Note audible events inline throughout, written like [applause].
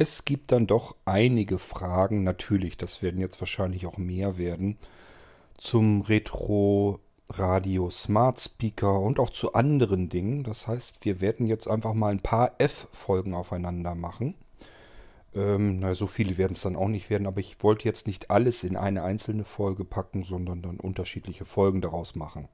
Es gibt dann doch einige Fragen, natürlich, das werden jetzt wahrscheinlich auch mehr werden, zum Retro Radio Smart Speaker und auch zu anderen Dingen. Das heißt, wir werden jetzt einfach mal ein paar F-Folgen aufeinander machen. Ähm, na, so viele werden es dann auch nicht werden, aber ich wollte jetzt nicht alles in eine einzelne Folge packen, sondern dann unterschiedliche Folgen daraus machen.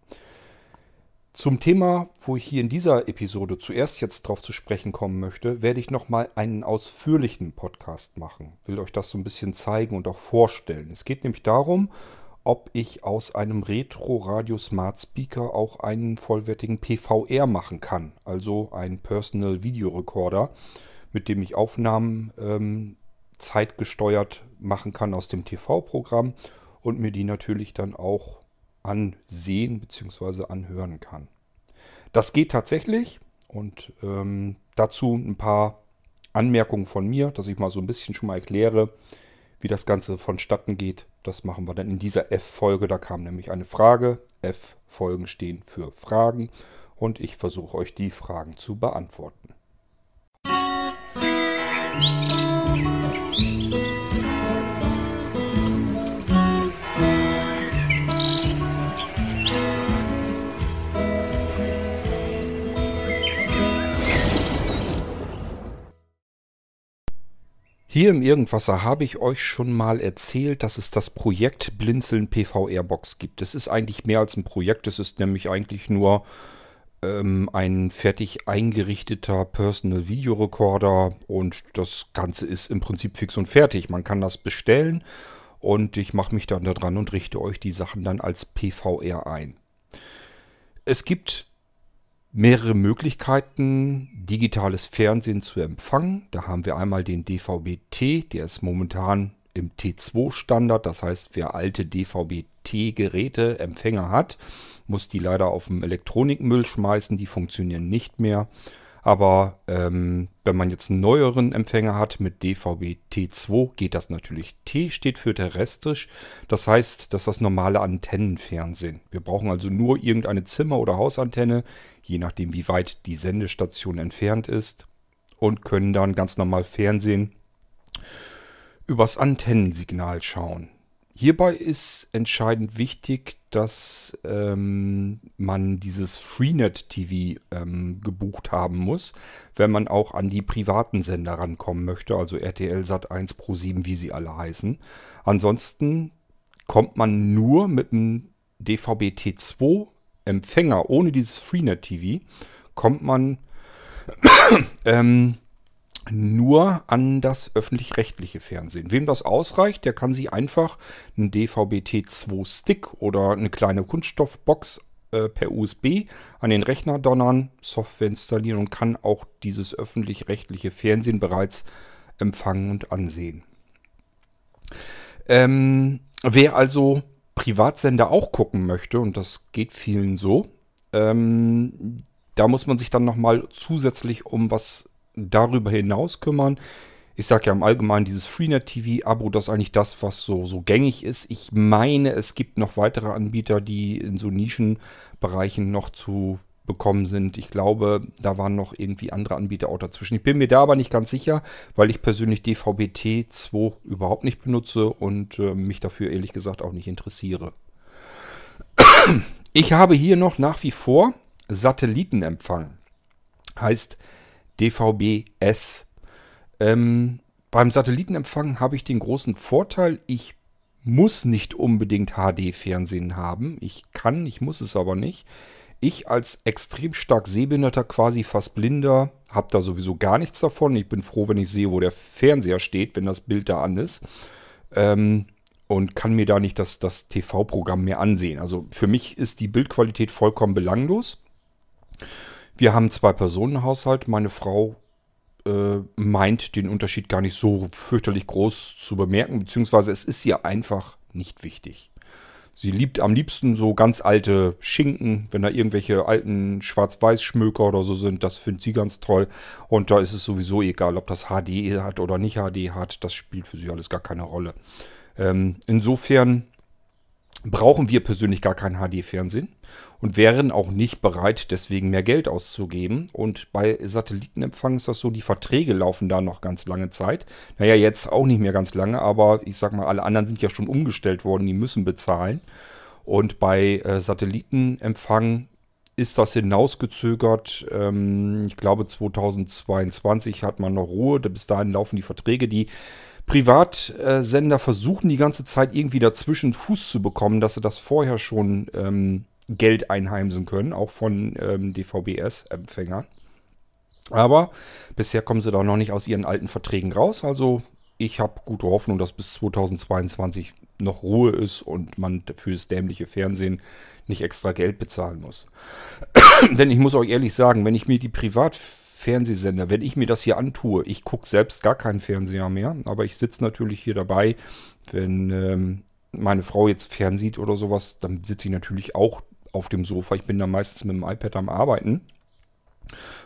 Zum Thema, wo ich hier in dieser Episode zuerst jetzt drauf zu sprechen kommen möchte, werde ich nochmal einen ausführlichen Podcast machen. Will euch das so ein bisschen zeigen und auch vorstellen. Es geht nämlich darum, ob ich aus einem Retro Radio Smart Speaker auch einen vollwertigen PVR machen kann. Also einen Personal Video Recorder, mit dem ich Aufnahmen ähm, zeitgesteuert machen kann aus dem TV-Programm und mir die natürlich dann auch ansehen bzw. anhören kann. Das geht tatsächlich und ähm, dazu ein paar Anmerkungen von mir, dass ich mal so ein bisschen schon mal erkläre, wie das Ganze vonstatten geht. Das machen wir dann in dieser F-Folge. Da kam nämlich eine Frage. F-Folgen stehen für Fragen und ich versuche euch die Fragen zu beantworten. Musik Hier im Irgendwasser habe ich euch schon mal erzählt, dass es das Projekt Blinzeln PVR Box gibt. Es ist eigentlich mehr als ein Projekt, es ist nämlich eigentlich nur ähm, ein fertig eingerichteter Personal Video Recorder und das Ganze ist im Prinzip fix und fertig. Man kann das bestellen und ich mache mich dann da dran und richte euch die Sachen dann als PVR ein. Es gibt mehrere Möglichkeiten, digitales Fernsehen zu empfangen. Da haben wir einmal den DVB-T, der ist momentan im T2-Standard. Das heißt, wer alte DVB-T-Geräte, Empfänger hat, muss die leider auf den Elektronikmüll schmeißen. Die funktionieren nicht mehr. Aber ähm, wenn man jetzt einen neueren Empfänger hat mit DVB T2, geht das natürlich. T steht für terrestrisch, das heißt, das ist das normale Antennenfernsehen. Wir brauchen also nur irgendeine Zimmer- oder Hausantenne, je nachdem wie weit die Sendestation entfernt ist und können dann ganz normal Fernsehen übers Antennensignal schauen. Hierbei ist entscheidend wichtig, dass ähm, man dieses Freenet TV ähm, gebucht haben muss, wenn man auch an die privaten Sender rankommen möchte, also RTL Sat 1 Pro 7, wie sie alle heißen. Ansonsten kommt man nur mit dem DVB-T2 Empfänger ohne dieses Freenet TV, kommt man [clears throat] ähm, nur an das öffentlich-rechtliche Fernsehen. Wem das ausreicht, der kann sich einfach einen DVB-T2-Stick oder eine kleine Kunststoffbox äh, per USB an den Rechner donnern, Software installieren und kann auch dieses öffentlich-rechtliche Fernsehen bereits empfangen und ansehen. Ähm, wer also Privatsender auch gucken möchte, und das geht vielen so, ähm, da muss man sich dann nochmal zusätzlich um was darüber hinaus kümmern. Ich sage ja im Allgemeinen dieses Freenet TV-Abo, das ist eigentlich das, was so, so gängig ist. Ich meine, es gibt noch weitere Anbieter, die in so Nischenbereichen noch zu bekommen sind. Ich glaube, da waren noch irgendwie andere Anbieter auch dazwischen. Ich bin mir da aber nicht ganz sicher, weil ich persönlich DVB-T 2 überhaupt nicht benutze und äh, mich dafür ehrlich gesagt auch nicht interessiere. Ich habe hier noch nach wie vor Satellitenempfang. Heißt, DVB-S. Ähm, beim Satellitenempfang habe ich den großen Vorteil, ich muss nicht unbedingt HD-Fernsehen haben. Ich kann, ich muss es aber nicht. Ich als extrem stark sehbehinderter, quasi fast blinder, habe da sowieso gar nichts davon. Ich bin froh, wenn ich sehe, wo der Fernseher steht, wenn das Bild da an ist. Ähm, und kann mir da nicht das, das TV-Programm mehr ansehen. Also für mich ist die Bildqualität vollkommen belanglos. Wir haben zwei Personenhaushalt. Meine Frau äh, meint den Unterschied gar nicht so fürchterlich groß zu bemerken, beziehungsweise es ist ihr einfach nicht wichtig. Sie liebt am liebsten so ganz alte Schinken, wenn da irgendwelche alten Schwarz-Weiß-Schmöker oder so sind. Das findet sie ganz toll. Und da ist es sowieso egal, ob das HD hat oder nicht HD hat. Das spielt für sie alles gar keine Rolle. Ähm, insofern brauchen wir persönlich gar kein HD-Fernsehen und wären auch nicht bereit, deswegen mehr Geld auszugeben. Und bei Satellitenempfang ist das so, die Verträge laufen da noch ganz lange Zeit. Naja, jetzt auch nicht mehr ganz lange, aber ich sag mal, alle anderen sind ja schon umgestellt worden, die müssen bezahlen. Und bei äh, Satellitenempfang ist das hinausgezögert. Ähm, ich glaube, 2022 hat man noch Ruhe. Bis dahin laufen die Verträge. Die Privatsender versuchen die ganze Zeit irgendwie dazwischen Fuß zu bekommen, dass sie das vorher schon ähm, Geld einheimsen können, auch von ähm, DVB-S-Empfängern. Aber bisher kommen sie da noch nicht aus ihren alten Verträgen raus. Also ich habe gute Hoffnung, dass bis 2022 noch Ruhe ist und man für das dämliche Fernsehen nicht extra Geld bezahlen muss. [clears throat] Denn ich muss euch ehrlich sagen, wenn ich mir die Privatfernsehsender, wenn ich mir das hier antue, ich gucke selbst gar keinen Fernseher mehr, aber ich sitze natürlich hier dabei, wenn ähm, meine Frau jetzt fernsieht oder sowas, dann sitze ich natürlich auch auf dem Sofa. Ich bin da meistens mit dem iPad am Arbeiten.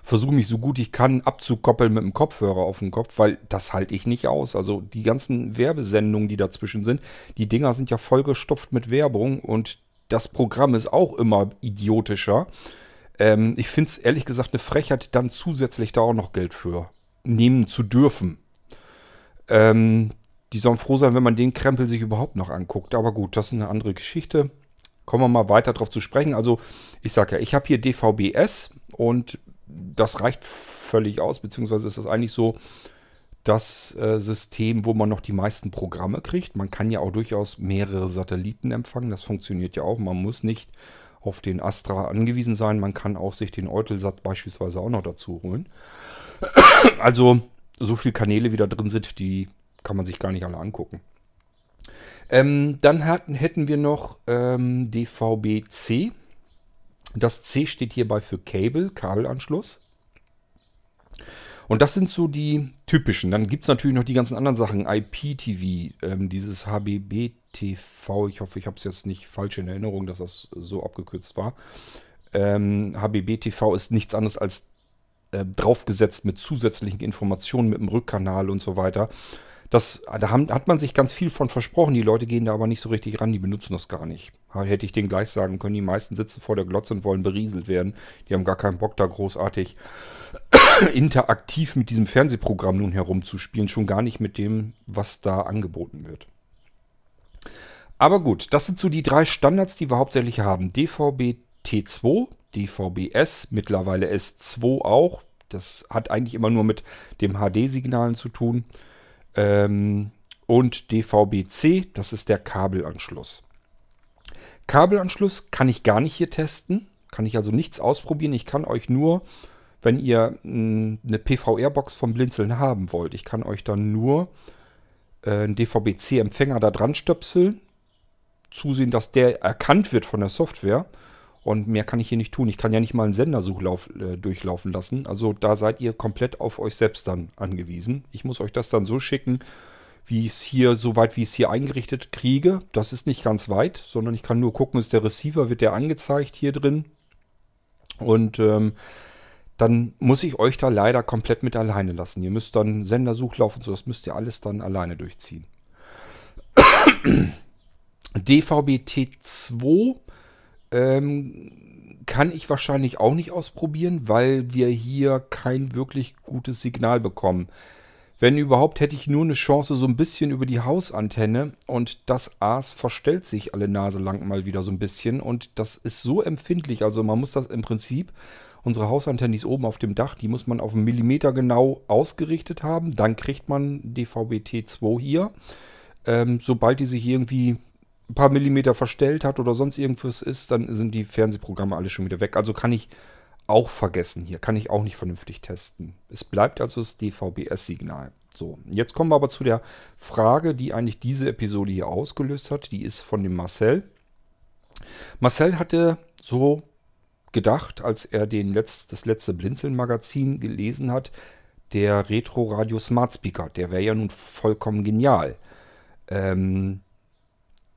Versuche mich so gut ich kann abzukoppeln mit dem Kopfhörer auf den Kopf, weil das halte ich nicht aus. Also die ganzen Werbesendungen, die dazwischen sind, die Dinger sind ja vollgestopft mit Werbung und das Programm ist auch immer idiotischer. Ähm, ich finde es ehrlich gesagt eine Frechheit, dann zusätzlich da auch noch Geld für nehmen zu dürfen. Ähm, die sollen froh sein, wenn man den Krempel sich überhaupt noch anguckt. Aber gut, das ist eine andere Geschichte. Kommen wir mal weiter darauf zu sprechen. Also, ich sage ja, ich habe hier DVB-S und das reicht völlig aus, beziehungsweise ist das eigentlich so das äh, System, wo man noch die meisten Programme kriegt. Man kann ja auch durchaus mehrere Satelliten empfangen, das funktioniert ja auch. Man muss nicht auf den Astra angewiesen sein, man kann auch sich den Eutelsat beispielsweise auch noch dazu holen. [coughs] Also so viele Kanäle, wie da drin sind, die kann man sich gar nicht alle angucken. Ähm, dann hatten, hätten wir noch ähm, DVB-C. Das C steht hierbei für Cable, Kabelanschluss. Und das sind so die typischen. Dann gibt es natürlich noch die ganzen anderen Sachen. IPTV, ähm, dieses HBB-TV. Ich hoffe, ich habe es jetzt nicht falsch in Erinnerung, dass das so abgekürzt war. Ähm, HBB-TV ist nichts anderes als äh, draufgesetzt mit zusätzlichen Informationen, mit dem Rückkanal und so weiter. Das, da haben, hat man sich ganz viel von versprochen. Die Leute gehen da aber nicht so richtig ran, die benutzen das gar nicht. Hätte ich denen gleich sagen können, die meisten sitzen vor der Glotze und wollen berieselt werden. Die haben gar keinen Bock, da großartig [coughs] interaktiv mit diesem Fernsehprogramm nun herumzuspielen. Schon gar nicht mit dem, was da angeboten wird. Aber gut, das sind so die drei Standards, die wir hauptsächlich haben. DVB T2, DVB-S, mittlerweile S2 auch. Das hat eigentlich immer nur mit dem HD-Signalen zu tun ähm, und DVB-C, das ist der Kabelanschluss. Kabelanschluss kann ich gar nicht hier testen, kann ich also nichts ausprobieren. Ich kann euch nur, wenn ihr mh, hm, eine PVR-Box vom Blinzeln haben wollt, ich kann euch dann nur äh, einen DVB-C-Empfänger da dran stöpseln, zusehen, dass der erkannt wird von der Software. Und mehr kann ich hier nicht tun. Ich kann ja nicht mal einen Sendersuchlauf äh, durchlaufen lassen. Also da seid ihr komplett auf euch selbst dann angewiesen. Ich muss euch das dann so schicken, wie ich es hier, so weit wie ich es hier eingerichtet kriege. Das ist nicht ganz weit, sondern ich kann nur gucken, ist der Receiver, wird der angezeigt hier drin. Und ähm, dann muss ich euch da leider komplett mit alleine lassen. Ihr müsst dann Sendersuchlauf und so, das müsst ihr alles dann alleine durchziehen. [clears throat] DVB-T2 ähm, kann ich wahrscheinlich auch nicht ausprobieren, weil wir hier kein wirklich gutes Signal bekommen. Wenn überhaupt, hätte ich nur eine Chance so ein bisschen über die Hausantenne und das Aas verstellt sich alle Nase lang mal wieder so ein bisschen und das ist so empfindlich. Also man muss das im Prinzip, unsere Hausantenne ist oben auf dem Dach, die muss man auf einen Millimeter genau ausgerichtet haben. Dann kriegt man DVB-T2 hier. Ähm, sobald die sich irgendwie ein paar Millimeter verstellt hat oder sonst irgendwas ist, dann sind die Fernsehprogramme alle schon wieder weg. Also kann ich auch vergessen hier, kann ich auch nicht vernünftig testen. Es bleibt also das DVB-S-Signal. So, jetzt kommen wir aber zu der Frage, die eigentlich diese Episode hier ausgelöst hat. Die ist von dem Marcel. Marcel hatte so gedacht, als er den Letz-, das letzte Blinzeln-Magazin gelesen hat, der Retro Radio Smart Speaker, der wäre ja nun vollkommen genial. Ähm,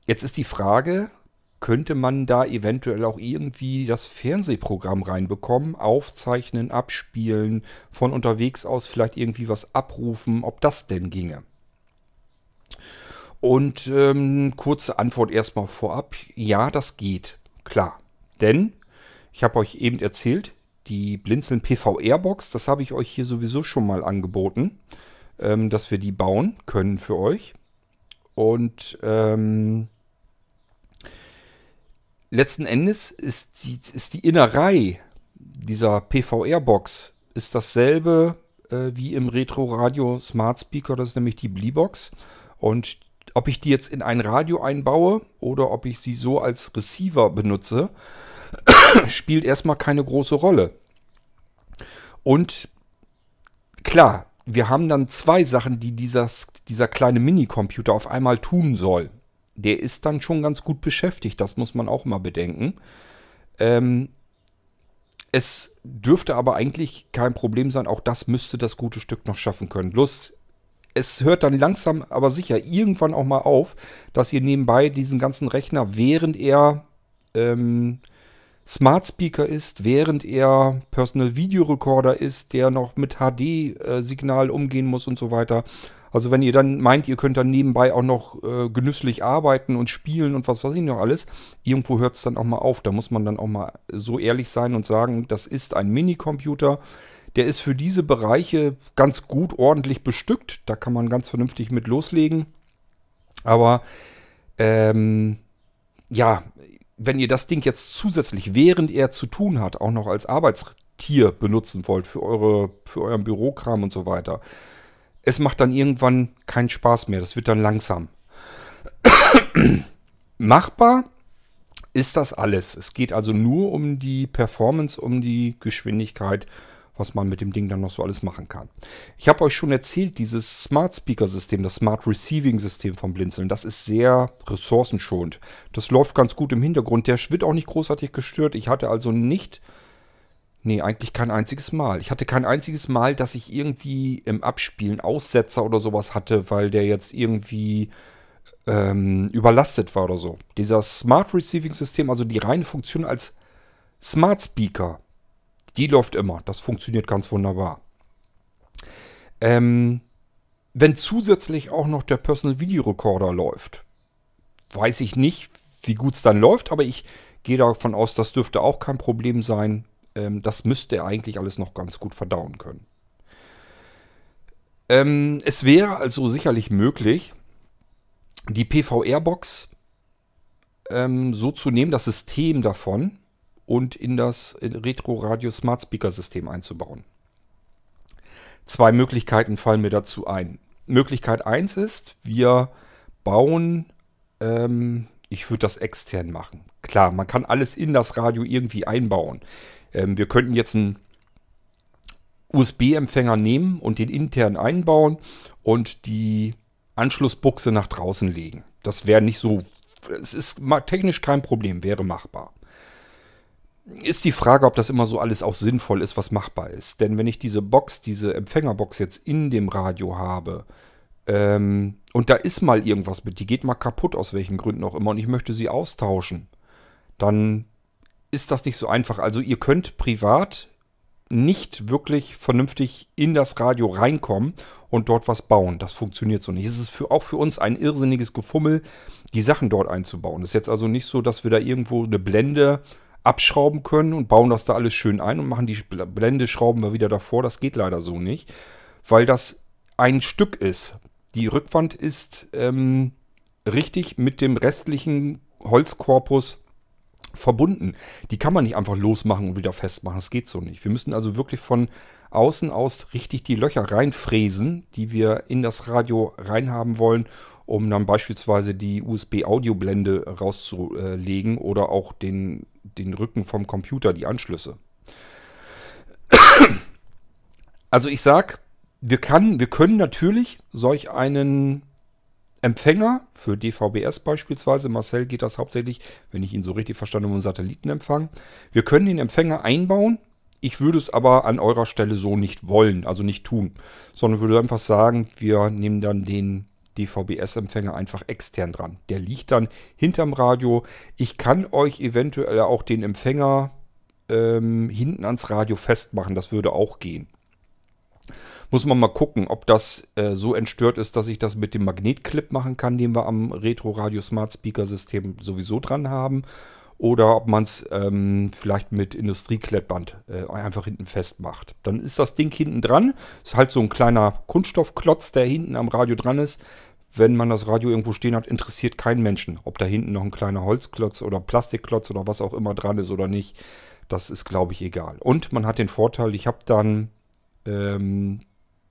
Jetzt ist die Frage, könnte man da eventuell auch irgendwie das Fernsehprogramm reinbekommen, aufzeichnen, abspielen, von unterwegs aus vielleicht irgendwie was abrufen, ob das denn ginge. Und ähm, kurze Antwort erstmal vorab. Ja, das geht. Klar. Denn, ich habe euch eben erzählt, die Blinzeln PVR-Box, das habe ich euch hier sowieso schon mal angeboten, ähm, dass wir die bauen können für euch. Und ähm, letzten Endes ist die, ist die Innerei dieser PVR-Box ist dasselbe äh, wie im Retro-Radio Smart Speaker, das ist nämlich die Bleebox. Und ob ich die jetzt in ein Radio einbaue oder ob ich sie so als Receiver benutze, [coughs] spielt erstmal keine große Rolle. Und klar, wir haben dann zwei Sachen, die dieses, dieser kleine Minicomputer auf einmal tun soll. Der ist dann schon ganz gut beschäftigt, das muss man auch mal bedenken. Ähm, es dürfte aber eigentlich kein Problem sein, auch das müsste das gute Stück noch schaffen können. Bloß es hört dann langsam, aber sicher irgendwann auch mal auf, dass ihr nebenbei diesen ganzen Rechner, während er ähm, Smart Speaker ist, während er Personal Video Recorder ist, der noch mit HD-Signal äh, umgehen muss und so weiter. Also wenn ihr dann meint, ihr könnt dann nebenbei auch noch äh, genüsslich arbeiten und spielen und was weiß ich noch alles, irgendwo hört es dann auch mal auf. Da muss man dann auch mal so ehrlich sein und sagen, das ist ein Minicomputer. Der ist für diese Bereiche ganz gut ordentlich bestückt. Da kann man ganz vernünftig mit loslegen. Aber ähm, ja, wenn ihr das Ding jetzt zusätzlich, während er zu tun hat, auch noch als Arbeitstier benutzen wollt für, eure, für euren Bürokram und so weiter, es macht dann irgendwann keinen Spaß mehr. Das wird dann langsam. [coughs] Machbar ist das alles. Es geht also nur um die Performance, um die Geschwindigkeit was man mit dem Ding dann noch so alles machen kann. Ich habe euch schon erzählt, dieses Smart Speaker System, das Smart Receiving System vom Blinzeln, das ist sehr ressourcenschonend. Das läuft ganz gut im Hintergrund. Der wird auch nicht großartig gestört. Ich hatte also nicht, nee, eigentlich kein einziges Mal. Ich hatte kein einziges Mal, dass ich irgendwie im Abspielen Aussetzer oder sowas hatte, weil der jetzt irgendwie ähm, überlastet war oder so. Dieser Smart Receiving System, also die reine Funktion als Smart Speaker, die läuft immer. Das funktioniert ganz wunderbar. Ähm, wenn zusätzlich auch noch der Personal Video Recorder läuft, weiß ich nicht, wie gut es dann läuft, aber ich gehe davon aus, das dürfte auch kein Problem sein. Ähm, das müsste er eigentlich alles noch ganz gut verdauen können. Ähm, es wäre also sicherlich möglich, die PVR-Box ähm, so zu nehmen, das System davon, und in das Retro Radio Smart Speaker System einzubauen. Zwei Möglichkeiten fallen mir dazu ein. Möglichkeit 1 ist, wir bauen, ähm, ich würde das extern machen. Klar, man kann alles in das Radio irgendwie einbauen. Ähm, wir könnten jetzt einen USB-Empfänger nehmen und den intern einbauen und die Anschlussbuchse nach draußen legen. Das wäre nicht so, es ist technisch kein Problem, wäre machbar ist die Frage, ob das immer so alles auch sinnvoll ist, was machbar ist. Denn wenn ich diese Box, diese Empfängerbox jetzt in dem Radio habe ähm, und da ist mal irgendwas mit, die geht mal kaputt aus welchen Gründen auch immer und ich möchte sie austauschen, dann ist das nicht so einfach. Also ihr könnt privat nicht wirklich vernünftig in das Radio reinkommen und dort was bauen. Das funktioniert so nicht. Es ist für, auch für uns ein irrsinniges Gefummel, die Sachen dort einzubauen. Es ist jetzt also nicht so, dass wir da irgendwo eine Blende abschrauben können und bauen das da alles schön ein und machen die Blende, schrauben wir wieder davor. Das geht leider so nicht, weil das ein Stück ist. Die Rückwand ist ähm, richtig mit dem restlichen Holzkorpus verbunden. Die kann man nicht einfach losmachen und wieder festmachen. Das geht so nicht. Wir müssen also wirklich von außen aus richtig die Löcher reinfräsen, die wir in das Radio reinhaben wollen, um dann beispielsweise die USB-Audioblende rauszulegen oder auch den, den Rücken vom Computer, die Anschlüsse. Also ich sag, wir, kann, wir können natürlich solch einen Empfänger für DVBS beispielsweise, Marcel geht das hauptsächlich, wenn ich ihn so richtig verstanden habe, um Satellitenempfang. Wir können den Empfänger einbauen. Ich würde es aber an eurer Stelle so nicht wollen, also nicht tun, sondern würde einfach sagen, wir nehmen dann den DVB-S-Empfänger einfach extern dran. Der liegt dann hinterm Radio. Ich kann euch eventuell auch den Empfänger ähm, hinten ans Radio festmachen. Das würde auch gehen. Muss man mal gucken, ob das äh, so entstört ist, dass ich das mit dem Magnetclip machen kann, den wir am Retro Radio Smart Speaker System sowieso dran haben. Oder ob man es ähm, vielleicht mit Industrieklettband äh, einfach hinten festmacht. Dann ist das Ding hinten dran. Ist halt so ein kleiner Kunststoffklotz, der hinten am Radio dran ist. Wenn man das Radio irgendwo stehen hat, interessiert keinen Menschen, ob da hinten noch ein kleiner Holzklotz oder Plastikklotz oder was auch immer dran ist oder nicht. Das ist, glaube ich, egal. Und man hat den Vorteil, ich habe dann ähm,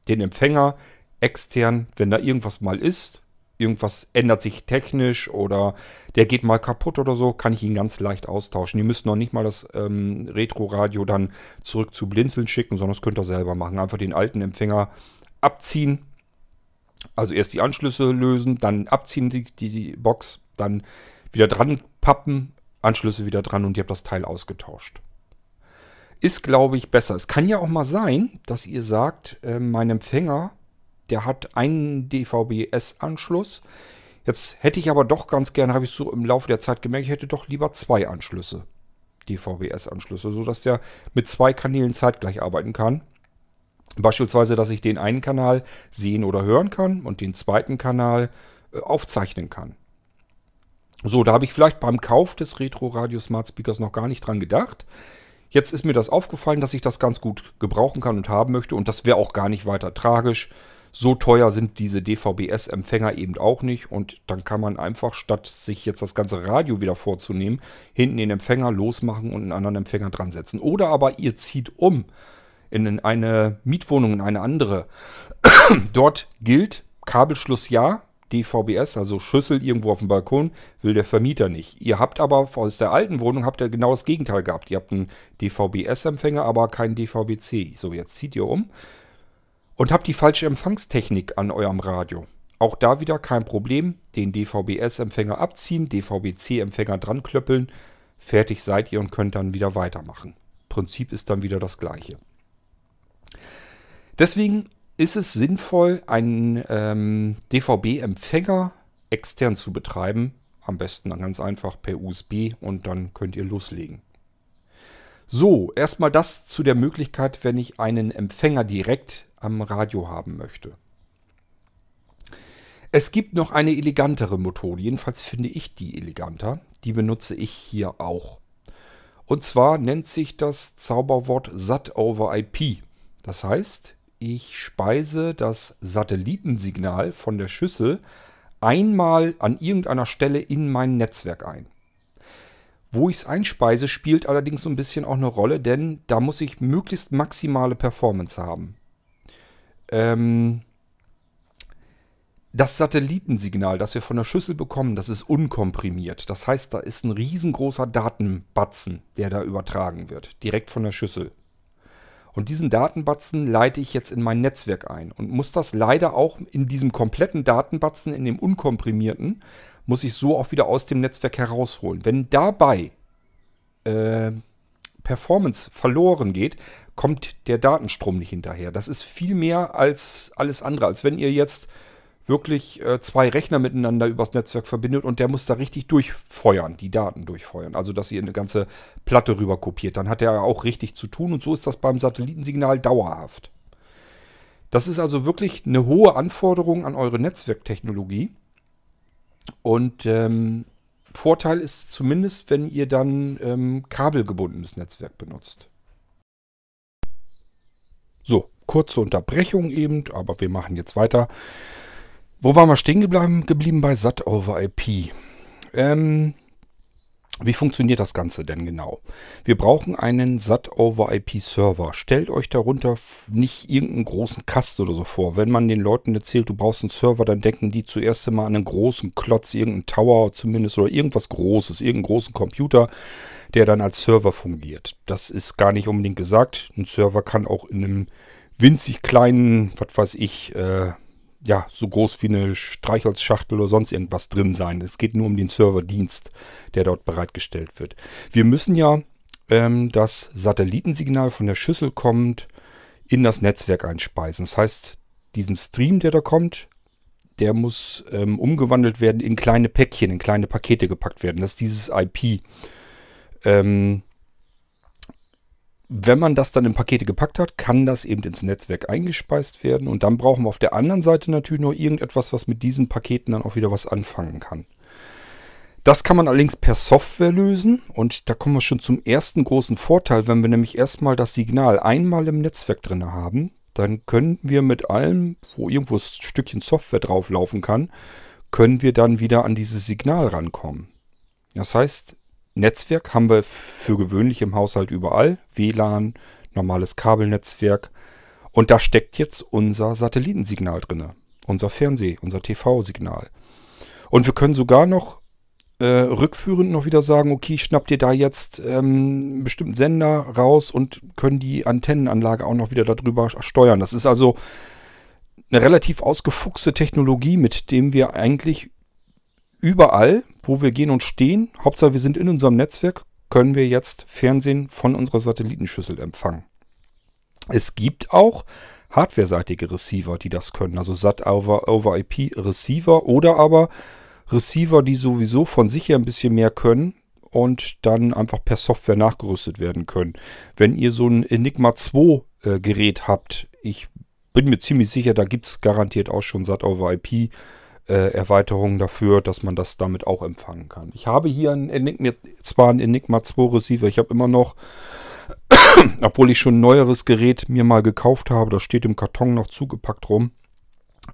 den Empfänger extern, wenn da irgendwas mal ist, irgendwas ändert sich technisch oder der geht mal kaputt oder so, kann ich ihn ganz leicht austauschen. Ihr müsst noch nicht mal das ähm, Retro-Radio dann zurück zu Blinzeln schicken, sondern das könnt ihr selber machen. Einfach den alten Empfänger abziehen. Also erst die Anschlüsse lösen, dann abziehen die, die, die Box, dann wieder dran pappen, Anschlüsse wieder dran und ihr habt das Teil ausgetauscht ist, glaube ich, besser. Es kann ja auch mal sein, dass ihr sagt, äh, mein Empfänger, der hat einen DVB-S-Anschluss. Jetzt hätte ich aber doch ganz gerne, habe ich so im Laufe der Zeit gemerkt, ich hätte doch lieber zwei Anschlüsse. DVB-S-Anschlüsse, sodass der mit zwei Kanälen zeitgleich arbeiten kann. Beispielsweise, dass ich den einen Kanal sehen oder hören kann und den zweiten Kanal äh, aufzeichnen kann. So, da habe ich vielleicht beim Kauf des Retro Radio Smart Speakers noch gar nicht dran gedacht. Jetzt ist mir das aufgefallen, dass ich das ganz gut gebrauchen kann und haben möchte und das wäre auch gar nicht weiter tragisch. So teuer sind diese DVB-S-Empfänger eben auch nicht und dann kann man einfach, statt sich jetzt das ganze Radio wieder vorzunehmen, hinten den Empfänger losmachen und einen anderen Empfänger dran setzen. Oder aber ihr zieht um in eine Mietwohnung, in eine andere. [coughs] Dort gilt Kabelschluss ja, DVBS, also Schüssel irgendwo auf dem Balkon, will der Vermieter nicht. Ihr habt aber aus der alten Wohnung habt ihr genau das Gegenteil gehabt. Ihr habt einen DVB-S-Empfänger, aber keinen DVB-C. So, jetzt zieht ihr um und habt die falsche Empfangstechnik an eurem Radio. Auch da wieder kein Problem. Den DVB-S-Empfänger abziehen, DVB-C-Empfänger dran klöppeln. Fertig seid ihr und könnt dann wieder weitermachen. Prinzip ist dann wieder das gleiche. Deswegen ist es sinnvoll, einen ähm, DVB-Empfänger extern zu betreiben. Am besten dann ganz einfach per USB und dann könnt ihr loslegen. So, erstmal das zu der Möglichkeit, wenn ich einen Empfänger direkt am Radio haben möchte. Es gibt noch eine elegantere Methode, jedenfalls finde ich die eleganter. Die benutze ich hier auch. Und zwar nennt sich das Zauberwort SAT over IP. Das heißt, ich speise das Satellitensignal von der Schüssel einmal an irgendeiner Stelle in mein Netzwerk ein. Wo ich es einspeise, spielt allerdings so ein bisschen auch eine Rolle, denn da muss ich möglichst maximale Performance haben. Ähm, das Satellitensignal, das wir von der Schüssel bekommen, das ist unkomprimiert. Das heißt, da ist ein riesengroßer Datenbatzen, der da übertragen wird, direkt von der Schüssel. Und diesen Datenbatzen leite ich jetzt in mein Netzwerk ein und muss das leider auch in diesem kompletten Datenbatzen, in dem unkomprimierten, muss ich so auch wieder aus dem Netzwerk herausholen. Wenn dabei äh, Performance verloren geht, kommt der Datenstrom nicht hinterher. Das ist viel mehr als alles andere, als wenn ihr jetzt wirklich äh, zwei Rechner miteinander übers Netzwerk verbindet und der muss da richtig durchfeuern, die Daten durchfeuern. Also, dass ihr eine ganze Platte rüber kopiert. Dann hat er auch richtig zu tun und so ist das beim Satellitensignal dauerhaft. Das ist also wirklich eine hohe Anforderung an eure Netzwerktechnologie. Und ähm, Vorteil ist zumindest, wenn ihr dann ähm, kabelgebundenes Netzwerk benutzt. So, kurze Unterbrechung eben, aber wir machen jetzt weiter. Wo waren wir stehen geblieben, geblieben bei SAT over IP? Ähm, wie funktioniert das Ganze denn genau? Wir brauchen einen SAT over IP Server. Stellt euch darunter nicht irgendeinen großen Kasten oder so vor. Wenn man den Leuten erzählt, du brauchst einen Server, dann denken die zuerst einmal an einen großen Klotz, irgendeinen Tower zumindest oder irgendwas Großes, irgendeinen großen Computer, der dann als Server fungiert. Das ist gar nicht unbedingt gesagt. Ein Server kann auch in einem winzig kleinen, was weiß ich, äh, ja, so groß wie eine Streichholzschachtel oder sonst irgendwas drin sein. Es geht nur um den Serverdienst, der dort bereitgestellt wird. Wir müssen ja ähm, das Satellitensignal von der Schüssel kommt in das Netzwerk einspeisen. Das heißt, diesen Stream, der da kommt, der muss ähm, umgewandelt werden in kleine Päckchen, in kleine Pakete gepackt werden. Das ist dieses IP. Ähm, wenn man das dann in Pakete gepackt hat, kann das eben ins Netzwerk eingespeist werden. Und dann brauchen wir auf der anderen Seite natürlich nur irgendetwas, was mit diesen Paketen dann auch wieder was anfangen kann. Das kann man allerdings per Software lösen und da kommen wir schon zum ersten großen Vorteil. Wenn wir nämlich erstmal das Signal einmal im Netzwerk drin haben, dann können wir mit allem, wo irgendwo ein Stückchen Software drauflaufen kann, können wir dann wieder an dieses Signal rankommen. Das heißt, Netzwerk haben wir für gewöhnlich im Haushalt überall. WLAN, normales Kabelnetzwerk. Und da steckt jetzt unser Satellitensignal drin. Unser Fernseh, unser TV-Signal. Und wir können sogar noch äh, rückführend noch wieder sagen, okay, schnapp dir da jetzt ähm, einen bestimmten Sender raus und können die Antennenanlage auch noch wieder darüber steuern. Das ist also eine relativ ausgefuchste Technologie, mit dem wir eigentlich überall, wo wir gehen und stehen, Hauptsache wir sind in unserem Netzwerk, können wir jetzt Fernsehen von unserer Satellitenschüssel empfangen. Es gibt auch hardwareseitige Receiver, die das können, also SAT over, over IP Receiver oder aber Receiver, die sowieso von sich her ein bisschen mehr können und dann einfach per Software nachgerüstet werden können. Wenn ihr so ein Enigma 2 äh, Gerät habt, ich bin mir ziemlich sicher, da gibt es garantiert auch schon SAT over IP äh, Erweiterungen dafür, dass man das damit auch empfangen kann. Ich habe hier ein Enigma, zwar ein Enigma 2 Receiver, ich habe immer noch, [coughs] obwohl ich schon ein neueres Gerät mir mal gekauft habe, das steht im Karton noch zugepackt rum,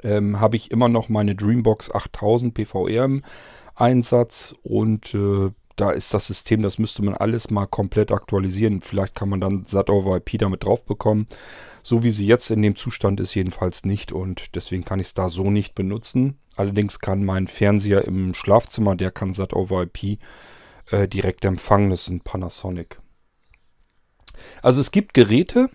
ähm, habe ich immer noch meine Dreambox 8000 PVR im Einsatz und äh, da ist das System, das müsste man alles mal komplett aktualisieren. Vielleicht kann man dann SAT over IP damit drauf bekommen. So wie sie jetzt in dem Zustand ist, jedenfalls nicht und deswegen kann ich es da so nicht benutzen. Allerdings kann mein Fernseher im Schlafzimmer, der kann SAT over IP äh, direkt empfangen. Das ist ein Panasonic. Also es gibt Geräte,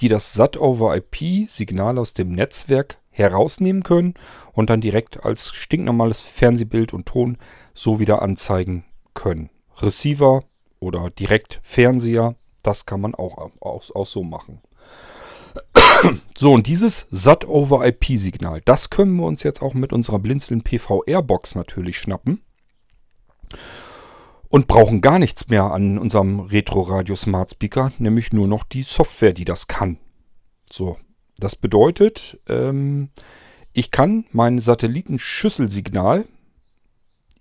die das SAT over IP Signal aus dem Netzwerk herausnehmen können und dann direkt als stinknormales Fernsehbild und Ton so wieder anzeigen können. Receiver oder direkt Fernseher, das kann man auch, auch, auch so machen. [clears throat] So, und dieses SAT-over-IP-Signal, das können wir uns jetzt auch mit unserer Blinzeln PVR-Box natürlich schnappen. Und brauchen gar nichts mehr an unserem Retro Radio Smart Speaker, nämlich nur noch die Software, die das kann. So, das bedeutet, ähm, ich kann mein Satellitenschüsselsignal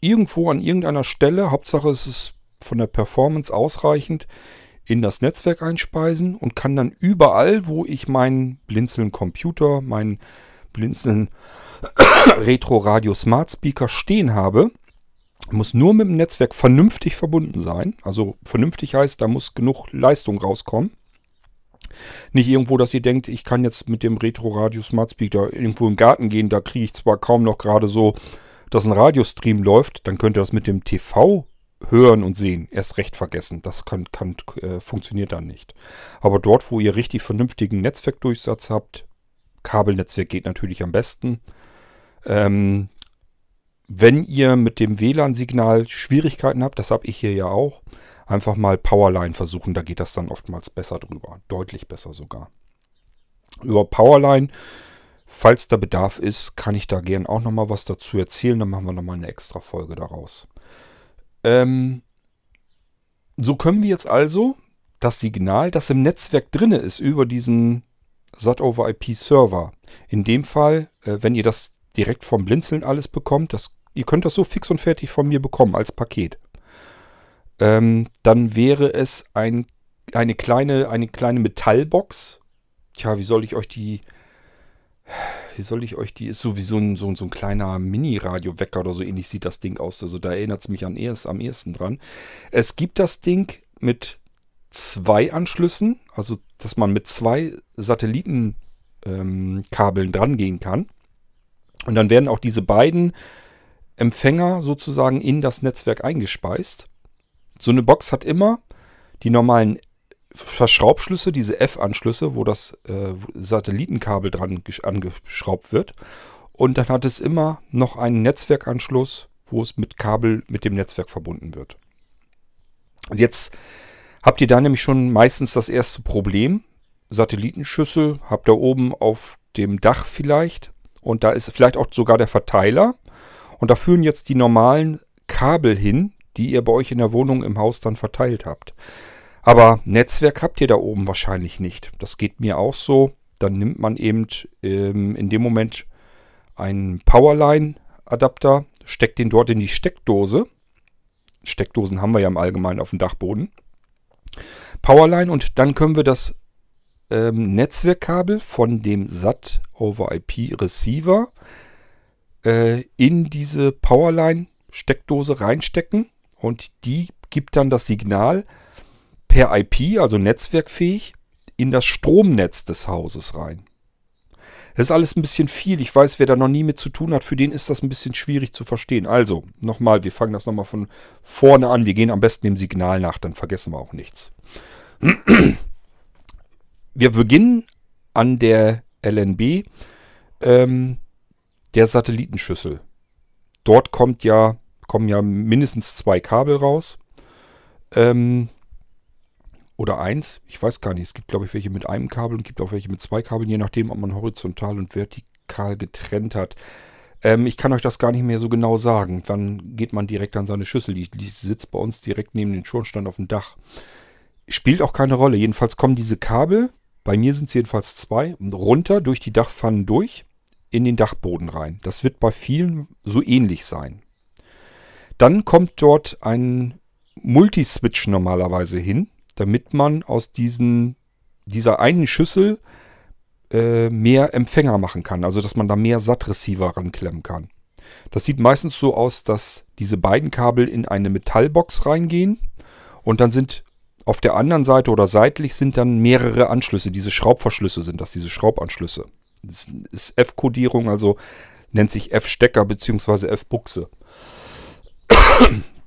irgendwo an irgendeiner Stelle, Hauptsache es ist von der Performance ausreichend, in das Netzwerk einspeisen und kann dann überall, wo ich meinen Blinzeln Computer, meinen Blinzeln [coughs] Retro Radio Smart Speaker stehen habe, muss nur mit dem Netzwerk vernünftig verbunden sein. Also vernünftig heißt, da muss genug Leistung rauskommen. Nicht irgendwo, dass ihr denkt, ich kann jetzt mit dem Retro Radio Smart Speaker irgendwo im Garten gehen, da kriege ich zwar kaum noch gerade so, dass ein Radiostream läuft, dann könnt ihr das mit dem TV hören und sehen erst recht vergessen. Das kann, kann, äh, funktioniert dann nicht. Aber dort, wo ihr richtig vernünftigen Netzwerkdurchsatz habt, Kabelnetzwerk geht natürlich am besten. Ähm, wenn ihr mit dem WLAN-Signal Schwierigkeiten habt, das habe ich hier ja auch, einfach mal Powerline versuchen. Da geht das dann oftmals besser drüber. Deutlich besser sogar. Über Powerline, falls da Bedarf ist, kann ich da gern auch nochmal was dazu erzählen. Dann machen wir nochmal eine extra Folge daraus. Ähm, so können wir jetzt also das Signal, das im Netzwerk drin ist, über diesen SAT-over-IP-Server. In dem Fall, äh, wenn ihr das direkt vom Blinzeln alles bekommt, das, ihr könnt das so fix und fertig von mir bekommen als Paket ähm, dann wäre es ein, eine, kleine, eine kleine Metallbox. Tja, wie soll ich euch die... Wie soll ich euch die... Ist sowieso ein, so, so ein kleiner Mini-Radio-Wecker oder so ähnlich sieht das Ding aus. Also da erinnert es mich an erst, am ehesten dran. Es gibt das Ding mit zwei Anschlüssen. Also, dass man mit zwei Satellitenkabeln ähm, dran gehen kann. Und dann werden auch diese beiden Empfänger sozusagen in das Netzwerk eingespeist. So eine Box hat immer die normalen Verschraubschlüsse, diese F-Anschlüsse, wo das äh, Satellitenkabel dran angeschraubt wird. Und dann hat es immer noch einen Netzwerkanschluss, wo es mit Kabel mit dem Netzwerk verbunden wird. Und jetzt habt ihr da nämlich schon meistens das erste Problem. Satellitenschüssel habt ihr oben auf dem Dach vielleicht. Und da ist vielleicht auch sogar der Verteiler. Und da führen jetzt die normalen Kabel hin, die ihr bei euch in der Wohnung im Haus dann verteilt habt. Aber Netzwerk habt ihr da oben wahrscheinlich nicht. Das geht mir auch so. Dann nimmt man eben ähm, in dem Moment einen Powerline-Adapter, steckt den dort in die Steckdose. Steckdosen haben wir ja im Allgemeinen auf dem Dachboden. Powerline und dann können wir das ähm, Netzwerkkabel von dem SAT over IP Receiver äh, in diese Powerline Steckdose reinstecken und die gibt dann das Signal per IP, also netzwerkfähig, in das Stromnetz des Hauses rein. Das ist alles ein bisschen viel. Ich weiß, wer da noch nie mit zu tun hat, für den ist das ein bisschen schwierig zu verstehen. Also, nochmal, wir fangen das nochmal von vorne an. Wir gehen am besten dem Signal nach, dann vergessen wir auch nichts. [clears throat] Wir beginnen an der LNB ähm, der Satellitenschüssel. Dort kommt ja, kommen ja mindestens zwei Kabel raus. Ähm, oder eins, ich weiß gar nicht. Es gibt, glaube ich, welche mit einem Kabel und gibt auch welche mit zwei Kabeln, je nachdem, ob man horizontal und vertikal getrennt hat. Ähm, ich kann euch das gar nicht mehr so genau sagen. Wann geht man direkt an seine Schüssel? Die, die sitzt bei uns direkt neben dem Schornstein auf dem Dach. Spielt auch keine Rolle. Jedenfalls kommen diese Kabel, bei mir sind es jedenfalls zwei, runter durch die Dachpfannen durch in den Dachboden rein. Das wird bei vielen so ähnlich sein. Dann kommt dort ein Multiswitch normalerweise hin, damit man aus diesen, dieser einen Schüssel äh, mehr Empfänger machen kann. Also dass man da mehr SAT-Receiver ranklemmen kann. Das sieht meistens so aus, dass diese beiden Kabel in eine Metallbox reingehen und dann sind auf der anderen Seite oder seitlich sind dann mehrere Anschlüsse. Diese Schraubverschlüsse sind das, diese Schraubanschlüsse. Das ist F-Kodierung, also nennt sich F-Stecker bzw. F-Buchse.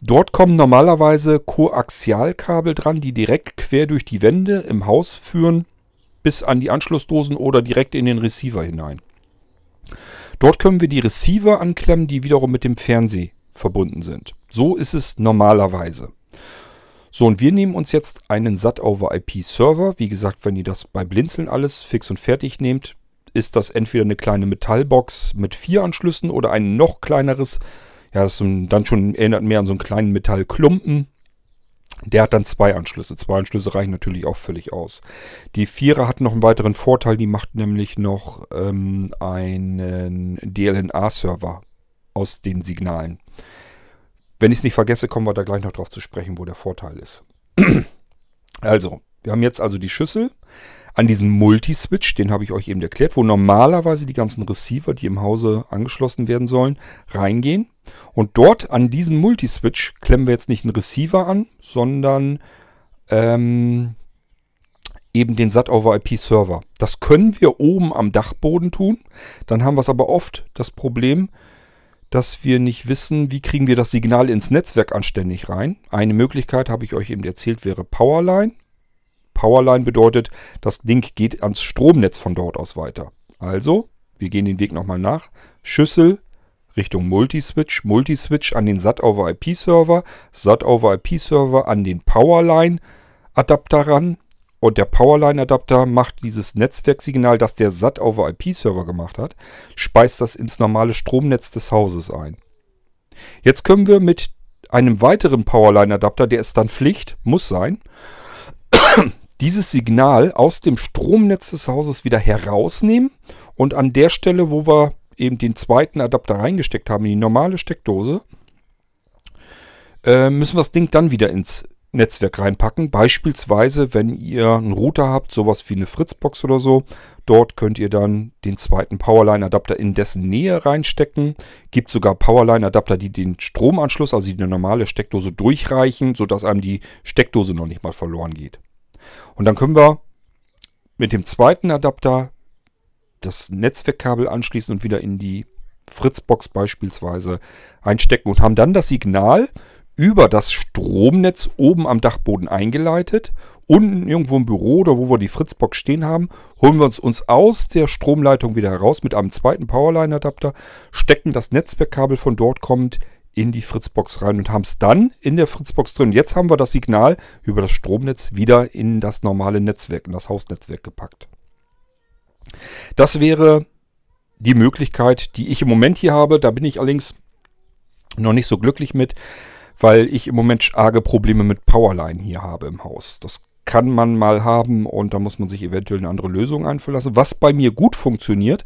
Dort kommen normalerweise Koaxialkabel dran, die direkt quer durch die Wände im Haus führen, bis an die Anschlussdosen oder direkt in den Receiver hinein. Dort können wir die Receiver anklemmen, die wiederum mit dem Fernseh verbunden sind. So ist es normalerweise. So, und wir nehmen uns jetzt einen SAT-over-IP-Server. Wie gesagt, wenn ihr das bei Blinzeln alles fix und fertig nehmt, ist das entweder eine kleine Metallbox mit vier Anschlüssen oder ein noch kleineres. Ja, das dann schon erinnert mehr an so einen kleinen Metallklumpen. Der hat dann zwei Anschlüsse. Zwei Anschlüsse reichen natürlich auch völlig aus. Die Vierer hat noch einen weiteren Vorteil. Die macht nämlich noch ähm, einen DLNA-Server aus den Signalen. Wenn ich es nicht vergesse, kommen wir da gleich noch drauf zu sprechen, wo der Vorteil ist. [clears throat] also, wir haben jetzt also die Schüssel an diesen Multiswitch, den habe ich euch eben erklärt, wo normalerweise die ganzen Receiver, die im Hause angeschlossen werden sollen, reingehen. Und dort an diesen Multiswitch klemmen wir jetzt nicht einen Receiver an, sondern ähm, eben den SAT-over-IP-Server. Das können wir oben am Dachboden tun. Dann haben wir es aber oft das Problem, dass wir nicht wissen, wie kriegen wir das Signal ins Netzwerk anständig rein. Eine Möglichkeit, habe ich euch eben erzählt, wäre Powerline. Powerline bedeutet, das Ding geht ans Stromnetz von dort aus weiter. Also, wir gehen den Weg nochmal nach. Schüssel Richtung Multiswitch, Multiswitch an den SAT-over-IP-Server, SAT-over-IP-Server an den Powerline-Adapter ran und der Powerline-Adapter macht dieses Netzwerksignal, das der SAT-over-IP-Server gemacht hat, speist das ins normale Stromnetz des Hauses ein. Jetzt können wir mit einem weiteren Powerline-Adapter, der ist dann Pflicht, muss sein, dieses Signal aus dem Stromnetz des Hauses wieder herausnehmen und an der Stelle, wo wir eben den zweiten Adapter reingesteckt haben, in die normale Steckdose, äh, müssen wir das Ding dann wieder ins Netzwerk reinpacken. Beispielsweise, wenn ihr einen Router habt, sowas wie eine Fritzbox oder so, dort könnt ihr dann den zweiten Powerline-Adapter in dessen Nähe reinstecken. Gibt sogar Powerline-Adapter, die den Stromanschluss, also die normale Steckdose durchreichen, sodass einem die Steckdose noch nicht mal verloren geht. Und dann können wir mit dem zweiten Adapter das Netzwerkkabel anschließen und wieder in die Fritzbox beispielsweise einstecken und haben dann das Signal über das Stromnetz oben am Dachboden eingeleitet. Unten irgendwo im Büro oder wo wir die Fritzbox stehen haben, holen wir uns, uns aus der Stromleitung wieder heraus mit einem zweiten Powerline-Adapter, stecken das Netzwerkkabel von dort kommend in die Fritzbox rein und haben es dann in der Fritzbox drin. Jetzt haben wir das Signal über das Stromnetz wieder in das normale Netzwerk, in das Hausnetzwerk gepackt. Das wäre die Möglichkeit, die ich im Moment hier habe. Da bin ich allerdings noch nicht so glücklich mit, weil ich im Moment arge Probleme mit Powerline hier habe im Haus. Das kann man mal haben und da muss man sich eventuell eine andere Lösung einverlassen. Was bei mir gut funktioniert,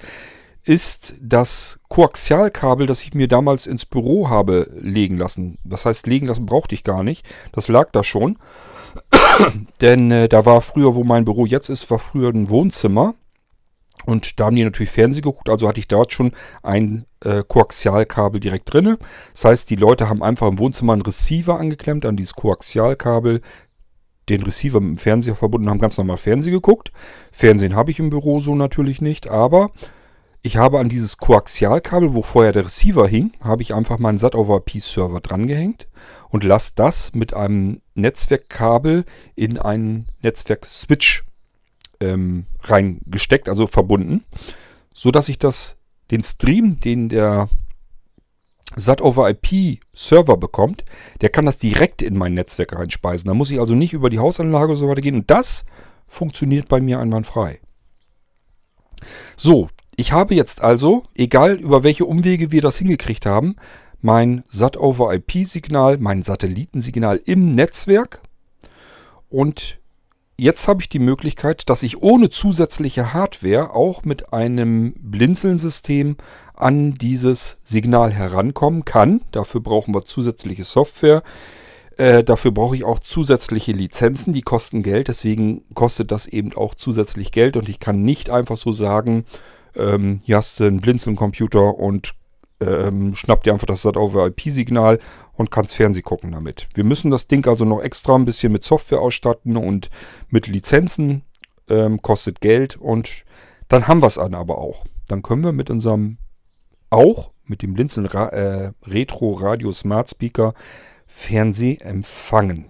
ist das Koaxialkabel, das ich mir damals ins Büro habe legen lassen. Das heißt, legen lassen brauchte ich gar nicht. Das lag da schon. [coughs] Denn äh, da war früher, wo mein Büro jetzt ist, war früher ein Wohnzimmer. Und da haben die natürlich Fernsehen geguckt, also hatte ich dort schon ein äh, Koaxialkabel direkt drin. Das heißt, die Leute haben einfach im Wohnzimmer einen Receiver angeklemmt an dieses Koaxialkabel, den Receiver mit dem Fernseher verbunden, haben ganz normal Fernsehen geguckt. Fernsehen habe ich im Büro so natürlich nicht, aber ich habe an dieses Koaxialkabel, wo vorher der Receiver hing, habe ich einfach meinen SAT-over-IP-Server drangehängt und lasse das mit einem Netzwerkkabel in einen Netzwerk-Switch ähm, reingesteckt, also verbunden, so dass ich das, den Stream, den der SAT-over-IP-Server bekommt, der kann das direkt in mein Netzwerk reinspeisen. Da muss ich also nicht über die Hausanlage oder so weiter gehen. Und das funktioniert bei mir einwandfrei. So, ich habe jetzt also, egal über welche Umwege wir das hingekriegt haben, mein SAT-over-IP-Signal, mein Satellitensignal im Netzwerk. Und jetzt habe ich die Möglichkeit, dass ich ohne zusätzliche Hardware auch mit einem Blinzeln-System an dieses Signal herankommen kann. Dafür brauchen wir zusätzliche Software. Äh, dafür brauche ich auch zusätzliche Lizenzen, die kosten Geld. Deswegen kostet das eben auch zusätzlich Geld und ich kann nicht einfach so sagen, ähm, hier hast du einen Blinzeln-Computer und ähm, schnappt dir einfach das SAT-over-IP-Signal und kannst Fernsehen gucken damit. Wir müssen das Ding also noch extra ein bisschen mit Software ausstatten und mit Lizenzen. Ähm, kostet Geld und dann haben wir es an aber auch. Dann können wir mit unserem, auch mit dem Blinzeln äh, Retro Radio Smart Speaker Fernseh empfangen.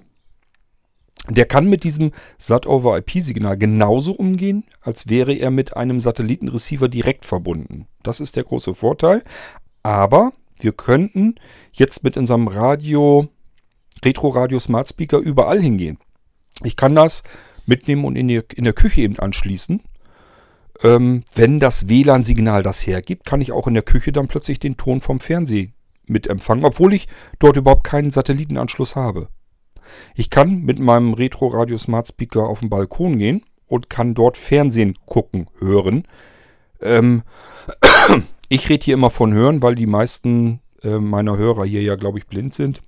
Der kann mit diesem SAT-over-IP-Signal genauso umgehen, als wäre er mit einem Satellitenreceiver direkt verbunden. Das ist der große Vorteil. Aber wir könnten jetzt mit unserem Radio, Retro-Radio Smart Speaker überall hingehen. Ich kann das mitnehmen und in, die, in der Küche eben anschließen. Ähm, wenn das WLAN-Signal das hergibt, kann ich auch in der Küche dann plötzlich den Ton vom Fernsehen mitempfangen, obwohl ich dort überhaupt keinen Satellitenanschluss habe. Ich kann mit meinem Retro Radio Smart Speaker auf den Balkon gehen und kann dort Fernsehen gucken, hören. Ähm, [coughs] ich rede hier immer von hören, weil die meisten äh, meiner Hörer hier ja, glaube ich, blind sind.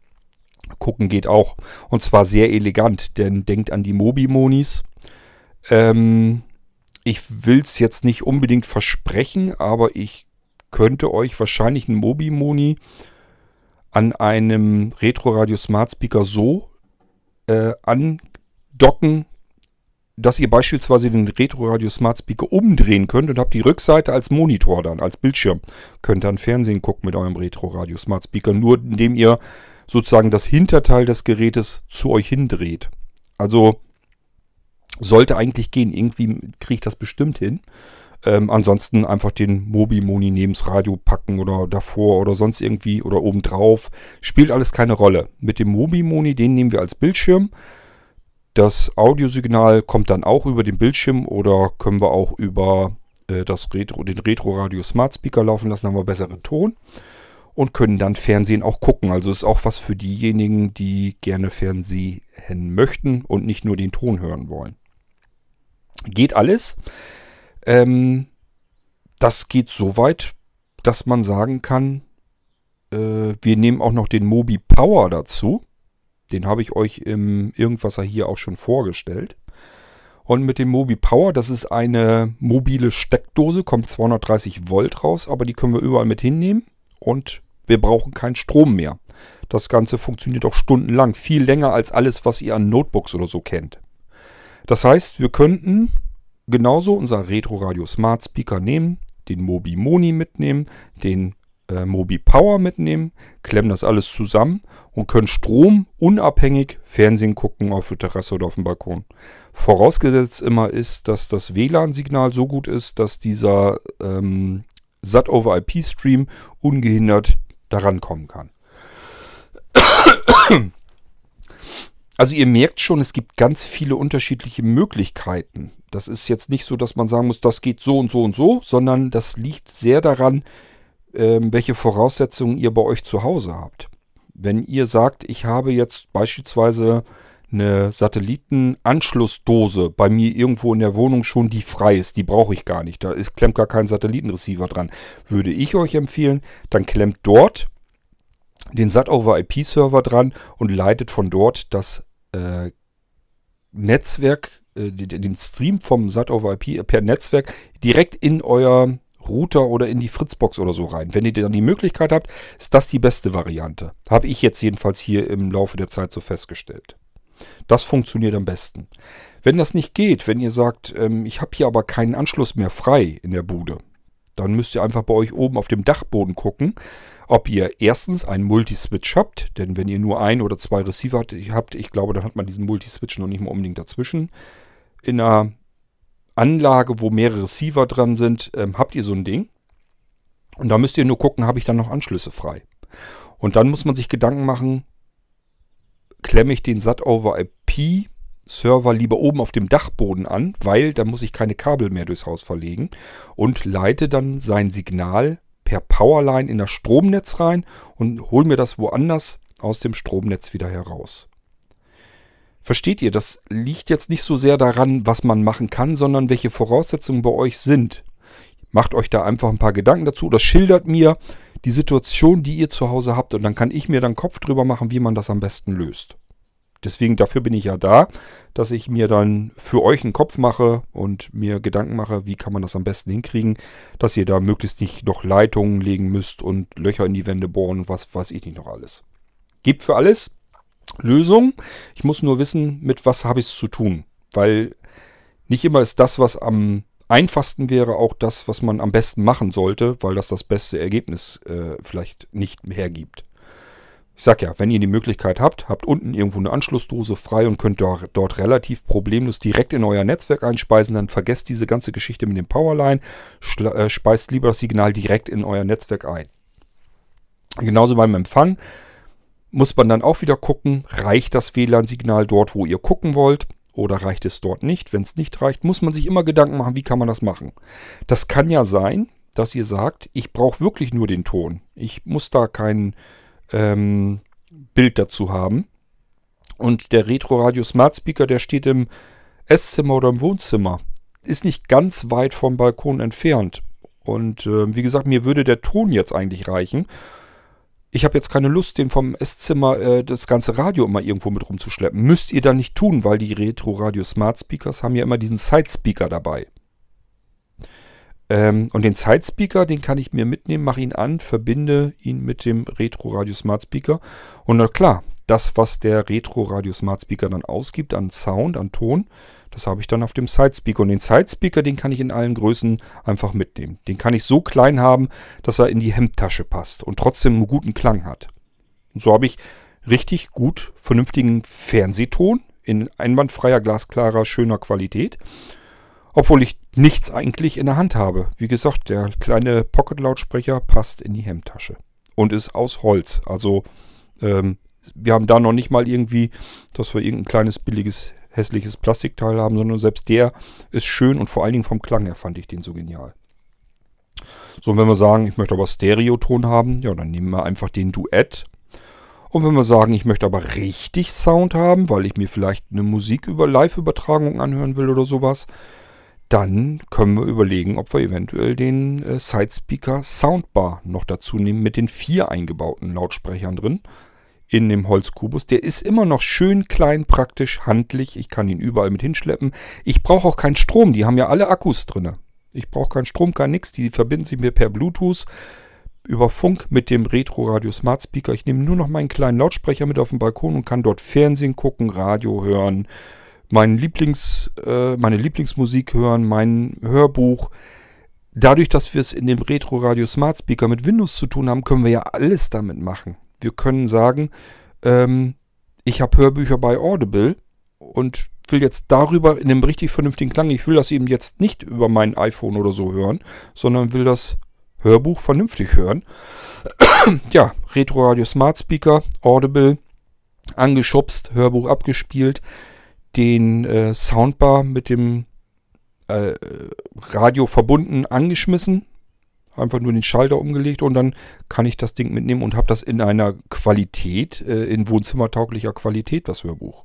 Gucken geht auch. Und zwar sehr elegant, denn denkt an die Mobi-Monis. Ähm, ich will es jetzt nicht unbedingt versprechen, aber ich könnte euch wahrscheinlich einen Mobi-Moni an einem Retro Radio Smart Speaker so äh, andocken, dass ihr beispielsweise den Retro Radio Smart Speaker umdrehen könnt und habt die Rückseite als Monitor dann, als Bildschirm. Könnt dann Fernsehen gucken mit eurem Retro Radio Smart Speaker, nur indem ihr sozusagen das Hinterteil des Gerätes zu euch hindreht. Also sollte eigentlich gehen. Irgendwie kriege ich das bestimmt hin. Ähm, ansonsten einfach den Mobi-Moni neben's Radio packen oder davor oder sonst irgendwie oder obendrauf. Spielt alles keine Rolle. Mit dem Mobi-Moni, den nehmen wir als Bildschirm. Das Audiosignal kommt dann auch über den Bildschirm oder können wir auch über äh, das Retro, den Retro Radio Smart Speaker laufen lassen, haben wir besseren Ton und können dann Fernsehen auch gucken. Also ist auch was für diejenigen, die gerne Fernsehen möchten und nicht nur den Ton hören wollen. Geht alles. Ähm, das geht so weit, dass man sagen kann, äh, wir nehmen auch noch den Mobi Power dazu. Den habe ich euch im Irgendwasser hier auch schon vorgestellt. Und mit dem Mobi Power, das ist eine mobile Steckdose, kommt 230 Volt raus, aber die können wir überall mit hinnehmen und wir brauchen keinen Strom mehr. Das Ganze funktioniert auch stundenlang, viel länger als alles, was ihr an Notebooks oder so kennt. Das heißt, wir könnten genauso unser Retro Radio Smart Speaker nehmen, den Mobi Moni mitnehmen, den äh, Mobi Power mitnehmen, klemmen das alles zusammen und können stromunabhängig Fernsehen gucken auf der Terrasse oder auf dem Balkon. Vorausgesetzt immer ist, dass das WLAN-Signal so gut ist, dass dieser ähm, SAT-over-IP-Stream ungehindert daran kommen kann. Also ihr merkt schon, es gibt ganz viele unterschiedliche Möglichkeiten. Das ist jetzt nicht so, dass man sagen muss, das geht so und so und so, sondern das liegt sehr daran, ähm, welche Voraussetzungen ihr bei euch zu Hause habt. Wenn ihr sagt, ich habe jetzt beispielsweise eine Satellitenanschlussdose bei mir irgendwo in der Wohnung schon, die frei ist, die brauche ich gar nicht. Da ist, klemmt gar kein Satellitenreceiver dran. Würde ich euch empfehlen, dann klemmt dort den SAT-over-IP-Server dran und leitet von dort das äh, Netzwerk, den Stream vom SAT-over-IP per Netzwerk direkt in euer Router oder in die Fritzbox oder so rein. Wenn ihr dann die Möglichkeit habt, ist das die beste Variante. Habe ich jetzt jedenfalls hier im Laufe der Zeit so festgestellt. Das funktioniert am besten. Wenn das nicht geht, wenn ihr sagt, ähm, ich habe hier aber keinen Anschluss mehr frei in der Bude, dann müsst ihr einfach bei euch oben auf dem Dachboden gucken, ob ihr erstens einen Multiswitch habt, denn wenn ihr nur ein oder zwei Receiver habt, ich glaube, dann hat man diesen Multiswitch noch nicht mal unbedingt dazwischen. In einer Anlage, wo mehrere Receiver dran sind, ähm, habt ihr so ein Ding. Und da müsst ihr nur gucken, habe ich dann noch Anschlüsse frei. Und dann muss man sich Gedanken machen, klemme ich den SAT over IP Server lieber oben auf dem Dachboden an, weil da muss ich keine Kabel mehr durchs Haus verlegen und leite dann sein Signal per Powerline in das Stromnetz rein und hole mir das woanders aus dem Stromnetz wieder heraus. Versteht ihr, das liegt jetzt nicht so sehr daran, was man machen kann, sondern welche Voraussetzungen bei euch sind. Macht euch da einfach ein paar Gedanken dazu oder schildert mir die Situation, die ihr zu Hause habt und dann kann ich mir dann Kopf drüber machen, wie man das am besten löst. Deswegen, dafür bin ich ja da, dass ich mir dann für euch einen Kopf mache und mir Gedanken mache, wie kann man das am besten hinkriegen, dass ihr da möglichst nicht noch Leitungen legen müsst und Löcher in die Wände bohren und was weiß ich nicht noch alles. Gibt für alles Lösung. Ich muss nur wissen, mit was habe ich es zu tun. Weil nicht immer ist das, was am einfachsten wäre, auch das, was man am besten machen sollte, weil das das beste Ergebnis äh, vielleicht nicht hergibt. Ich sag ja, wenn ihr die Möglichkeit habt, habt unten irgendwo eine Anschlussdose frei und könnt dort, dort relativ problemlos direkt in euer Netzwerk einspeisen, dann vergesst diese ganze Geschichte mit dem Powerline, äh, speist lieber das Signal direkt in euer Netzwerk ein. Genauso beim Empfang muss man dann auch wieder gucken, reicht das WLAN-Signal dort, wo ihr gucken wollt, oder reicht es dort nicht? Wenn es nicht reicht, muss man sich immer Gedanken machen, wie kann man das machen. Das kann ja sein, dass ihr sagt, ich brauche wirklich nur den Ton. Ich muss da keinen ähm, Bild dazu haben. Und der Retro Radio Smart Speaker, der steht im Esszimmer oder im Wohnzimmer. Ist nicht ganz weit vom Balkon entfernt. Und äh, wie gesagt, mir würde der Ton jetzt eigentlich reichen. Ich habe jetzt keine Lust, den vom Esszimmer äh, das ganze Radio immer irgendwo mit rumzuschleppen. Müsst ihr dann nicht tun, weil die Retro Radio Smart Speakers haben ja immer diesen Side Speaker dabei. Ähm, und den Sidespeaker, den kann ich mir mitnehmen, mache ihn an, verbinde ihn mit dem Retro Radio Smart Speaker. Und na klar, das, was der Retro Radio Smart Speaker dann ausgibt an Sound, an Ton, das habe ich dann auf dem Sidespeaker. Und den Sidespeaker, den kann ich in allen Größen einfach mitnehmen. Den kann ich so klein haben, dass er in die Hemdtasche passt und trotzdem einen guten Klang hat. Und so habe ich richtig gut vernünftigen Fernsehton in einwandfreier, glasklarer, schöner Qualität. Obwohl ich nichts eigentlich in der Hand habe. Wie gesagt, der kleine Pocket-Lautsprecher passt in die Hemdtasche. Und ist aus Holz. Also ähm, wir haben da noch nicht mal irgendwie, dass wir irgendein kleines, billiges, hässliches Plastikteil haben, sondern selbst der ist schön und vor allen Dingen vom Klang her fand ich den so genial. So, und wenn wir sagen, ich möchte aber Stereoton haben, ja, dann nehmen wir einfach den Duett. Und wenn wir sagen, ich möchte aber richtig Sound haben, weil ich mir vielleicht eine Musik über Live-Übertragung anhören will oder sowas, dann können wir überlegen, ob wir eventuell den äh, Sidespeaker Soundbar noch dazu nehmen mit den vier eingebauten Lautsprechern drin in dem Holzkubus. Der ist immer noch schön klein, praktisch, handlich. Ich kann ihn überall mit hinschleppen. Ich brauche auch keinen Strom. Die haben ja alle Akkus drin. Ich brauche keinen Strom, kein nix. Die verbinden sich mir per Bluetooth über Funk mit dem Retro Radio Smart Speaker. Ich nehme nur noch meinen kleinen Lautsprecher mit auf den Balkon und kann dort Fernsehen gucken, Radio hören, mein Lieblings, äh, meine Lieblingsmusik hören, mein Hörbuch. Dadurch, dass wir es in dem Retro Radio Smart Speaker mit Windows zu tun haben, können wir ja alles damit machen. Wir können sagen, ähm, ich habe Hörbücher bei Audible und will jetzt darüber in einem richtig vernünftigen Klang. Ich will das eben jetzt nicht über mein iPhone oder so hören, sondern will das Hörbuch vernünftig hören. [clears throat] ja, Retro Radio Smart Speaker, Audible, angeschubst, Hörbuch abgespielt den äh, Soundbar mit dem äh, Radio verbunden angeschmissen einfach nur den Schalter umgelegt und dann kann ich das Ding mitnehmen und habe das in einer Qualität, äh, in wohnzimmertauglicher Qualität, das Hörbuch.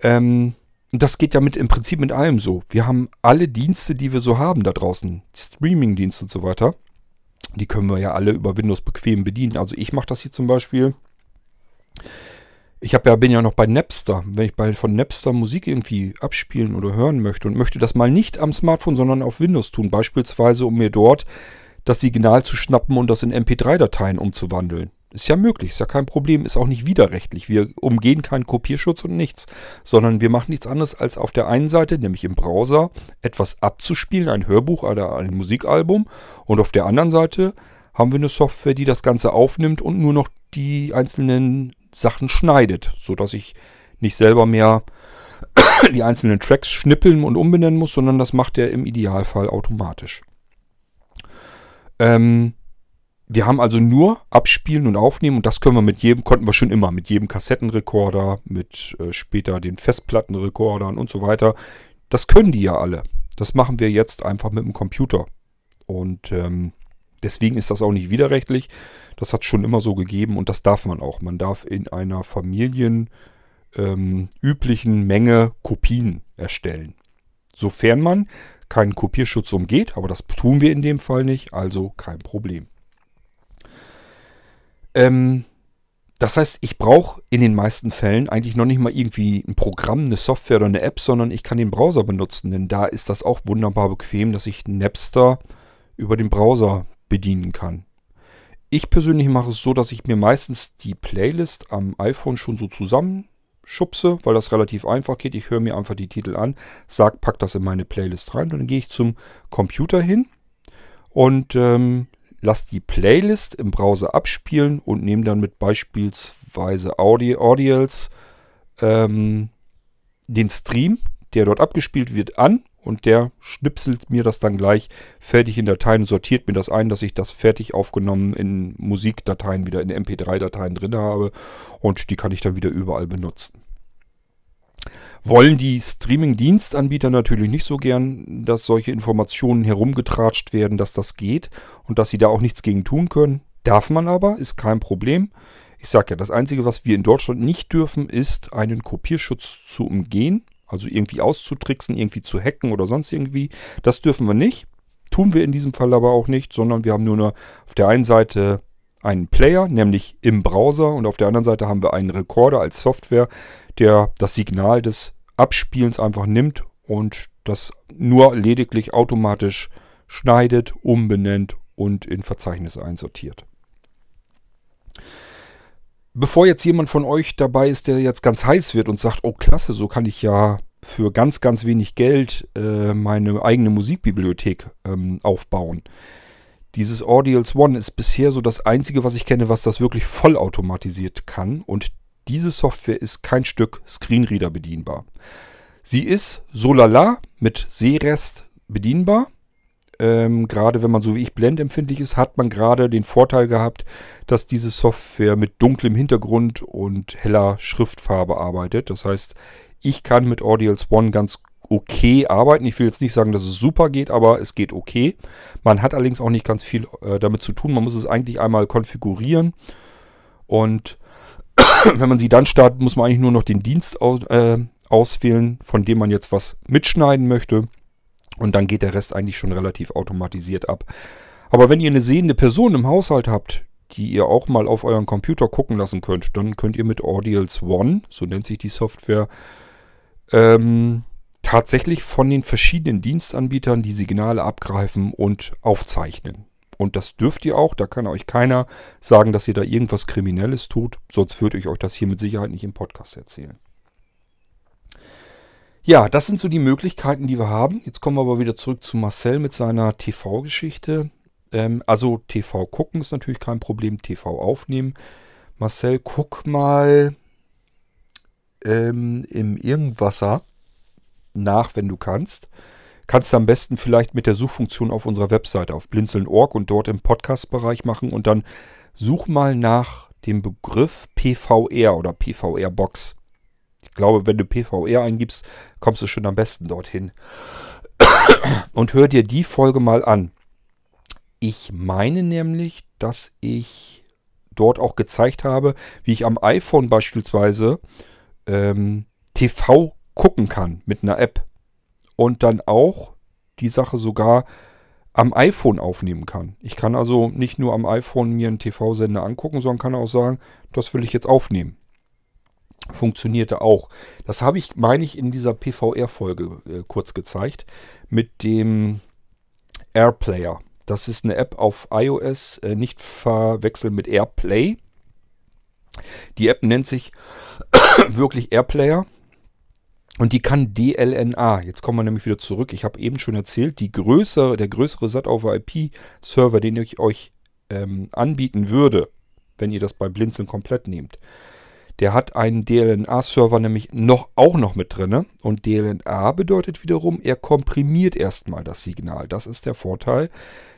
Ähm, das geht ja mit, im Prinzip mit allem so. Wir haben alle Dienste, die wir so haben da draußen, Streaming-Dienste und so weiter, die können wir ja alle über Windows bequem bedienen. Also ich mache das hier zum Beispiel. Ich hab ja, bin ja noch bei Napster. Wenn ich bei, von Napster Musik irgendwie abspielen oder hören möchte und möchte das mal nicht am Smartphone, sondern auf Windows tun, beispielsweise um mir dort das Signal zu schnappen und das in MP3-Dateien umzuwandeln. Ist ja möglich, ist ja kein Problem, ist auch nicht widerrechtlich. Wir umgehen keinen Kopierschutz und nichts, sondern wir machen nichts anderes als auf der einen Seite, nämlich im Browser, etwas abzuspielen, ein Hörbuch oder ein Musikalbum und auf der anderen Seite haben wir eine Software, die das Ganze aufnimmt und nur noch die einzelnen Sachen schneidet, sodass ich nicht selber mehr [coughs] die einzelnen Tracks schnippeln und umbenennen muss, sondern das macht er im Idealfall automatisch. Ähm, wir haben also nur abspielen und aufnehmen und das können wir mit jedem, konnten wir schon immer, mit jedem Kassettenrekorder, mit äh, später den Festplattenrekordern und so weiter. Das können die ja alle. Das machen wir jetzt einfach mit dem Computer. Und ähm, deswegen ist das auch nicht widerrechtlich. Das hat schon immer so gegeben und das darf man auch. Man darf in einer familienüblichen ähm, Menge Kopien erstellen. Sofern man keinen Kopierschutz umgeht, aber das tun wir in dem Fall nicht, also kein Problem. Ähm, das heißt, ich brauche in den meisten Fällen eigentlich noch nicht mal irgendwie ein Programm, eine Software oder eine App, sondern ich kann den Browser benutzen. Denn da ist das auch wunderbar bequem, dass ich Napster über den Browser bedienen kann. Ich persönlich mache es so, dass ich mir meistens die Playlist am iPhone schon so zusammenschubse, weil das relativ einfach geht. Ich höre mir einfach die Titel an, sag, pack das in meine Playlist rein. Dann gehe ich zum Computer hin und ähm, lasse die Playlist im Browser abspielen und nehme dann mit beispielsweise Audi Audials ähm, den Stream, der dort abgespielt wird, an und der schnipselt mir das dann gleich fertig in Dateien sortiert mir das ein, dass ich das fertig aufgenommen in Musikdateien wieder in MP3-Dateien drin habe und die kann ich dann wieder überall benutzen wollen die Streaming-Dienstanbieter natürlich nicht so gern, dass solche Informationen herumgetratscht werden, dass das geht und dass sie da auch nichts gegen tun können. Darf man aber, ist kein Problem. Ich sage ja, das Einzige, was wir in Deutschland nicht dürfen, ist einen Kopierschutz zu umgehen, also irgendwie auszutricksen, irgendwie zu hacken oder sonst irgendwie. Das dürfen wir nicht. Tun wir in diesem Fall aber auch nicht, sondern wir haben nur eine, auf der einen Seite einen Player, nämlich im Browser, und auf der anderen Seite haben wir einen Recorder als Software, der das Signal des Abspielens einfach nimmt und das nur lediglich automatisch schneidet, umbenennt und in Verzeichnisse einsortiert. Bevor jetzt jemand von euch dabei ist, der jetzt ganz heiß wird und sagt, oh klasse, so kann ich ja für ganz, ganz wenig Geld äh, meine eigene Musikbibliothek ähm, aufbauen. Dieses Audials One ist bisher so das einzige, was ich kenne, was das wirklich vollautomatisiert kann. Und diese Software ist kein Stück Screenreader bedienbar. Sie ist so lala mit Sehrest bedienbar. Ähm, gerade wenn man so wie ich blendempfindlich ist, hat man gerade den Vorteil gehabt, dass diese Software mit dunklem Hintergrund und heller Schriftfarbe arbeitet. Das heißt, ich kann mit Audials One ganz okay arbeiten. Ich will jetzt nicht sagen, dass es super geht, aber es geht okay. Man hat allerdings auch nicht ganz viel äh, damit zu tun. Man muss es eigentlich einmal konfigurieren und [clears throat] wenn man sie dann startet, muss man eigentlich nur noch den Dienst aus, äh, auswählen, von dem man jetzt was mitschneiden möchte. Und dann geht der Rest eigentlich schon relativ automatisiert ab. Aber wenn ihr eine sehende Person im Haushalt habt, die ihr auch mal auf euren Computer gucken lassen könnt, dann könnt ihr mit Audials One, so nennt sich die Software, ähm, tatsächlich von den verschiedenen Dienstanbietern die Signale abgreifen und aufzeichnen. Und das dürft ihr auch. Da kann euch keiner sagen, dass ihr da irgendwas Kriminelles tut. Sonst würde ich euch das hier mit Sicherheit nicht im Podcast erzählen. Ja, das sind so die Möglichkeiten, die wir haben. Jetzt kommen wir aber wieder zurück zu Marcel mit seiner TV-Geschichte. Ähm, also TV gucken ist natürlich kein Problem. TV aufnehmen. Marcel, guck mal ähm, im Irgendwasser nach, wenn du kannst. Kannst du am besten vielleicht mit der Suchfunktion auf unserer Webseite auf blinzeln.org und dort im Podcast-Bereich machen und dann such mal nach dem Begriff PVR oder PVR-Box. Ich glaube, wenn du PVR eingibst, kommst du schon am besten dorthin. [coughs] Und hör dir die Folge mal an. Ich meine nämlich, dass ich dort auch gezeigt habe, wie ich am iPhone beispielsweise ähm, TV gucken kann mit einer App. Und dann auch die Sache sogar am iPhone aufnehmen kann. Ich kann also nicht nur am iPhone mir einen TV-Sender angucken, sondern kann auch sagen, das will ich jetzt aufnehmen. Funktionierte auch. Das habe ich, meine ich, in dieser PVR-Folge äh, kurz gezeigt mit dem AirPlayer. Das ist eine App auf iOS, äh, nicht verwechseln mit AirPlay. Die App nennt sich [coughs] wirklich AirPlayer. Und die kann DLNA. Jetzt kommen wir nämlich wieder zurück. Ich habe eben schon erzählt, die größere, der größere SAT-over-IP-Server, den ich euch ähm, anbieten würde, wenn ihr das bei Blinzeln komplett nehmt, der hat einen DLNA-Server nämlich noch, auch noch mit drin. Und DLNA bedeutet wiederum, er komprimiert erstmal das Signal. Das ist der Vorteil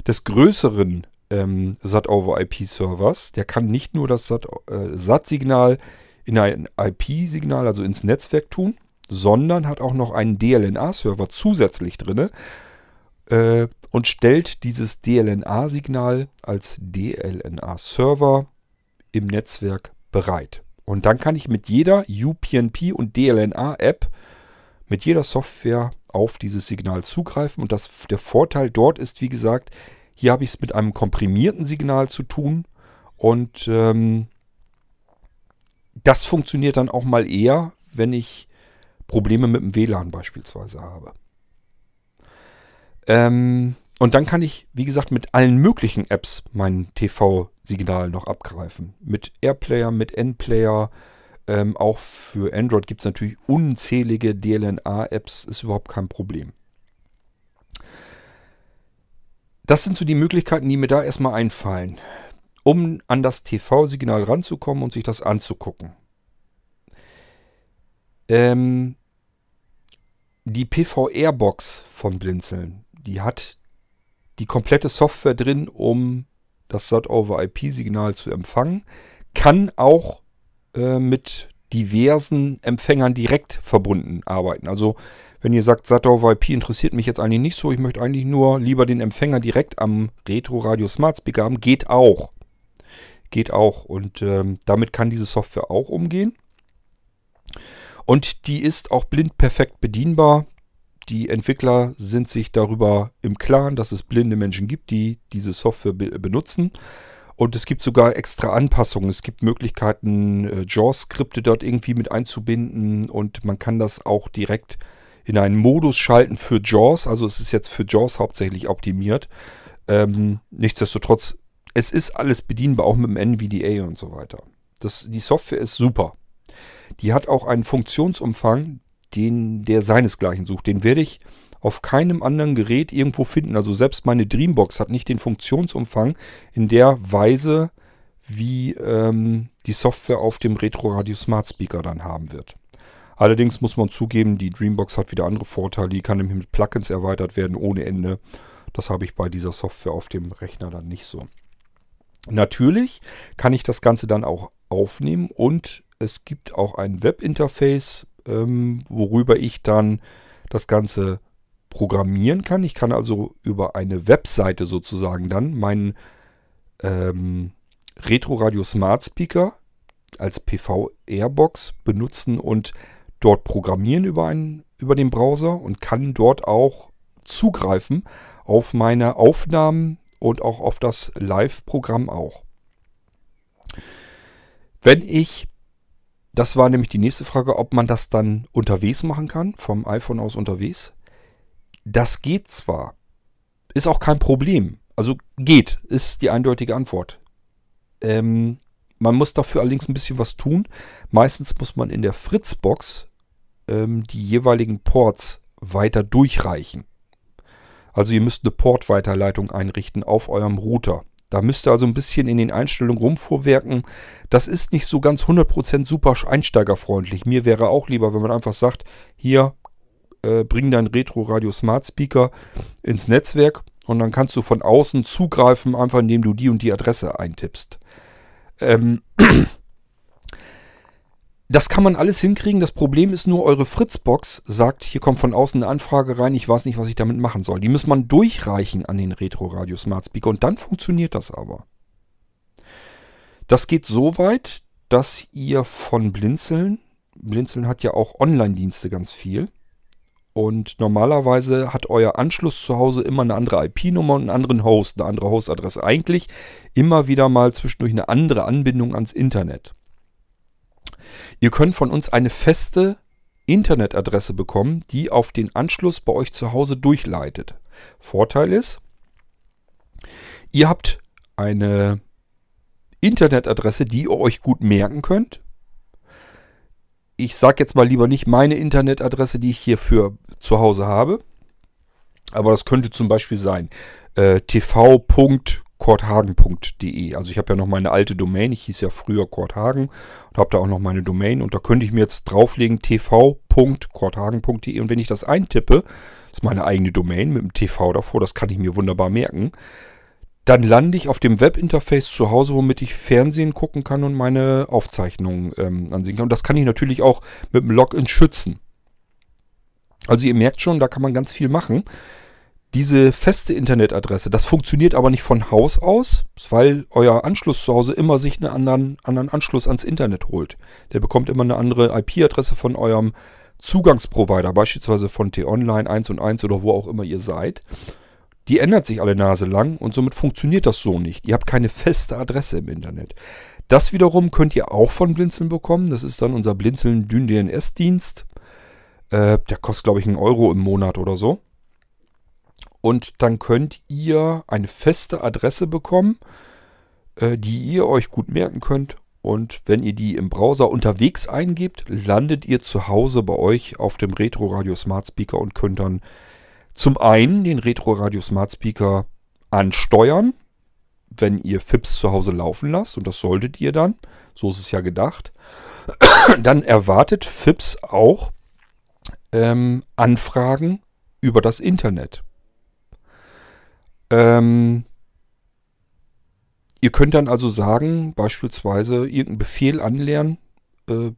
des größeren ähm, SAT-over-IP-Servers. Der kann nicht nur das SAT-Signal äh, in ein IP-Signal, also ins Netzwerk tun, sondern hat auch noch einen DLNA-Server zusätzlich drin äh, und stellt dieses DLNA-Signal als DLNA-Server im Netzwerk bereit. Und dann kann ich mit jeder UPnP und DLNA-App, mit jeder Software auf dieses Signal zugreifen. Und das, der Vorteil dort ist, wie gesagt, hier habe ich es mit einem komprimierten Signal zu tun. Und ähm, das funktioniert dann auch mal eher, wenn ich Probleme mit dem WLAN beispielsweise habe. Ähm, und dann kann ich, wie gesagt, mit allen möglichen Apps mein TV-Signal noch abgreifen. Mit Airplayer, mit N-Player. Ähm, auch für Android gibt es natürlich unzählige DLNA-Apps, ist überhaupt kein Problem. Das sind so die Möglichkeiten, die mir da erstmal einfallen, um an das TV-Signal ranzukommen und sich das anzugucken. Ähm, die PVR-Box von Blinzeln, die hat die komplette Software drin, um das SAT-over-IP-Signal zu empfangen, kann auch äh, mit diversen Empfängern direkt verbunden arbeiten. Also wenn ihr sagt, SAT-over-IP interessiert mich jetzt eigentlich nicht so, ich möchte eigentlich nur lieber den Empfänger direkt am Retro-Radio Smart Speaker haben, geht auch. Geht auch und ähm, damit kann diese Software auch umgehen. Und die ist auch blind perfekt bedienbar. Die Entwickler sind sich darüber im Klaren, dass es blinde Menschen gibt, die diese Software be benutzen. Und es gibt sogar extra Anpassungen. Es gibt Möglichkeiten, äh, JAWS-Skripte dort irgendwie mit einzubinden und man kann das auch direkt in einen Modus schalten für JAWS. Also es ist jetzt für JAWS hauptsächlich optimiert. Ähm, nichtsdestotrotz, es ist alles bedienbar, auch mit dem NVDA und so weiter. Das, die Software ist super. Die hat auch einen Funktionsumfang, den der seinesgleichen sucht. Den werde ich auf keinem anderen Gerät irgendwo finden. Also selbst meine Dreambox hat nicht den Funktionsumfang in der Weise, wie ähm, die Software auf dem Retro Radio Smart Speaker dann haben wird. Allerdings muss man zugeben, die Dreambox hat wieder andere Vorteile. Die kann nämlich mit Plugins erweitert werden ohne Ende. Das habe ich bei dieser Software auf dem Rechner dann nicht so. Natürlich kann ich das Ganze dann auch aufnehmen und es gibt auch ein Webinterface, ähm, worüber ich dann das Ganze programmieren kann. Ich kann also über eine Webseite sozusagen dann meinen ähm, Retro Radio Smart Speaker als PV-Airbox benutzen und dort programmieren über, einen, über den Browser und kann dort auch zugreifen auf meine Aufnahmen und auch auf das Live-Programm auch. Wenn ich das war nämlich die nächste Frage, ob man das dann unterwegs machen kann, vom iPhone aus unterwegs. Das geht zwar, ist auch kein Problem. Also geht, ist die eindeutige Antwort. Ähm, man muss dafür allerdings ein bisschen was tun. Meistens muss man in der Fritzbox ähm, die jeweiligen Ports weiter durchreichen. Also ihr müsst eine Portweiterleitung einrichten auf eurem Router. Da müsst ihr also ein bisschen in den Einstellungen rumvorwerken. Das ist nicht so ganz 100% super einsteigerfreundlich. Mir wäre auch lieber, wenn man einfach sagt, hier, äh, bring dein Retro Radio Smart Speaker ins Netzwerk und dann kannst du von außen zugreifen, einfach indem du die und die Adresse eintippst. Ähm, [clears throat] das kann man alles hinkriegen. Das Problem ist nur, eure Fritzbox sagt, hier kommt von außen eine Anfrage rein, ich weiß nicht, was ich damit machen soll. Die muss man durchreichen an den Retro Radio Smart Speaker und dann funktioniert das aber. Das geht so weit, dass ihr von Blinzeln, Blinzeln hat ja auch Online-Dienste ganz viel, und normalerweise hat euer Anschluss zu Hause immer eine andere IP-Nummer und einen anderen Host, eine andere Hostadresse. Eigentlich immer wieder mal zwischendurch eine andere Anbindung ans Internet. Ihr könnt von uns eine feste Internetadresse bekommen, die auf den Anschluss bei euch zu Hause durchleitet. Vorteil ist, ihr habt eine Internetadresse, die ihr euch gut merken könnt. Ich sage jetzt mal lieber nicht meine Internetadresse, die ich hier für zu Hause habe. Aber das könnte zum Beispiel sein äh, tv.korthagen.de. Also ich habe ja noch meine alte Domain. Ich hieß ja früher Korthagen und habe da auch noch meine Domain. Und da könnte ich mir jetzt drauflegen tv.korthagen.de. Und wenn ich das eintippe, ist meine eigene Domain mit dem TV davor, das kann ich mir wunderbar merken dann lande ich auf dem Webinterface zu Hause, womit ich Fernsehen gucken kann und meine Aufzeichnungen ähm, ansehen kann. Und das kann ich natürlich auch mit dem Login schützen. Also ihr merkt schon, da kann man ganz viel machen. Diese feste Internetadresse, das funktioniert aber nicht von Haus aus, weil euer Anschluss zu Hause immer sich einen anderen, anderen Anschluss ans Internet holt. Der bekommt immer eine andere IP-Adresse von eurem Zugangsprovider, beispielsweise von T-Online 1 und 1 oder wo auch immer ihr seid. Die ändert sich alle Nase lang und somit funktioniert das so nicht. Ihr habt keine feste Adresse im Internet. Das wiederum könnt ihr auch von Blinzeln bekommen. Das ist dann unser Blinzeln Dyn DNS-Dienst. Äh, der kostet, glaube ich, einen Euro im Monat oder so. Und dann könnt ihr eine feste Adresse bekommen, äh, die ihr euch gut merken könnt. Und wenn ihr die im Browser unterwegs eingebt, landet ihr zu Hause bei euch auf dem Retro Radio Smart Speaker und könnt dann zum einen den Retro Radio Smart Speaker ansteuern, wenn ihr FIPS zu Hause laufen lasst, und das solltet ihr dann, so ist es ja gedacht, [coughs] dann erwartet FIPS auch ähm, Anfragen über das Internet. Ähm, ihr könnt dann also sagen, beispielsweise irgendeinen Befehl anlernen, äh,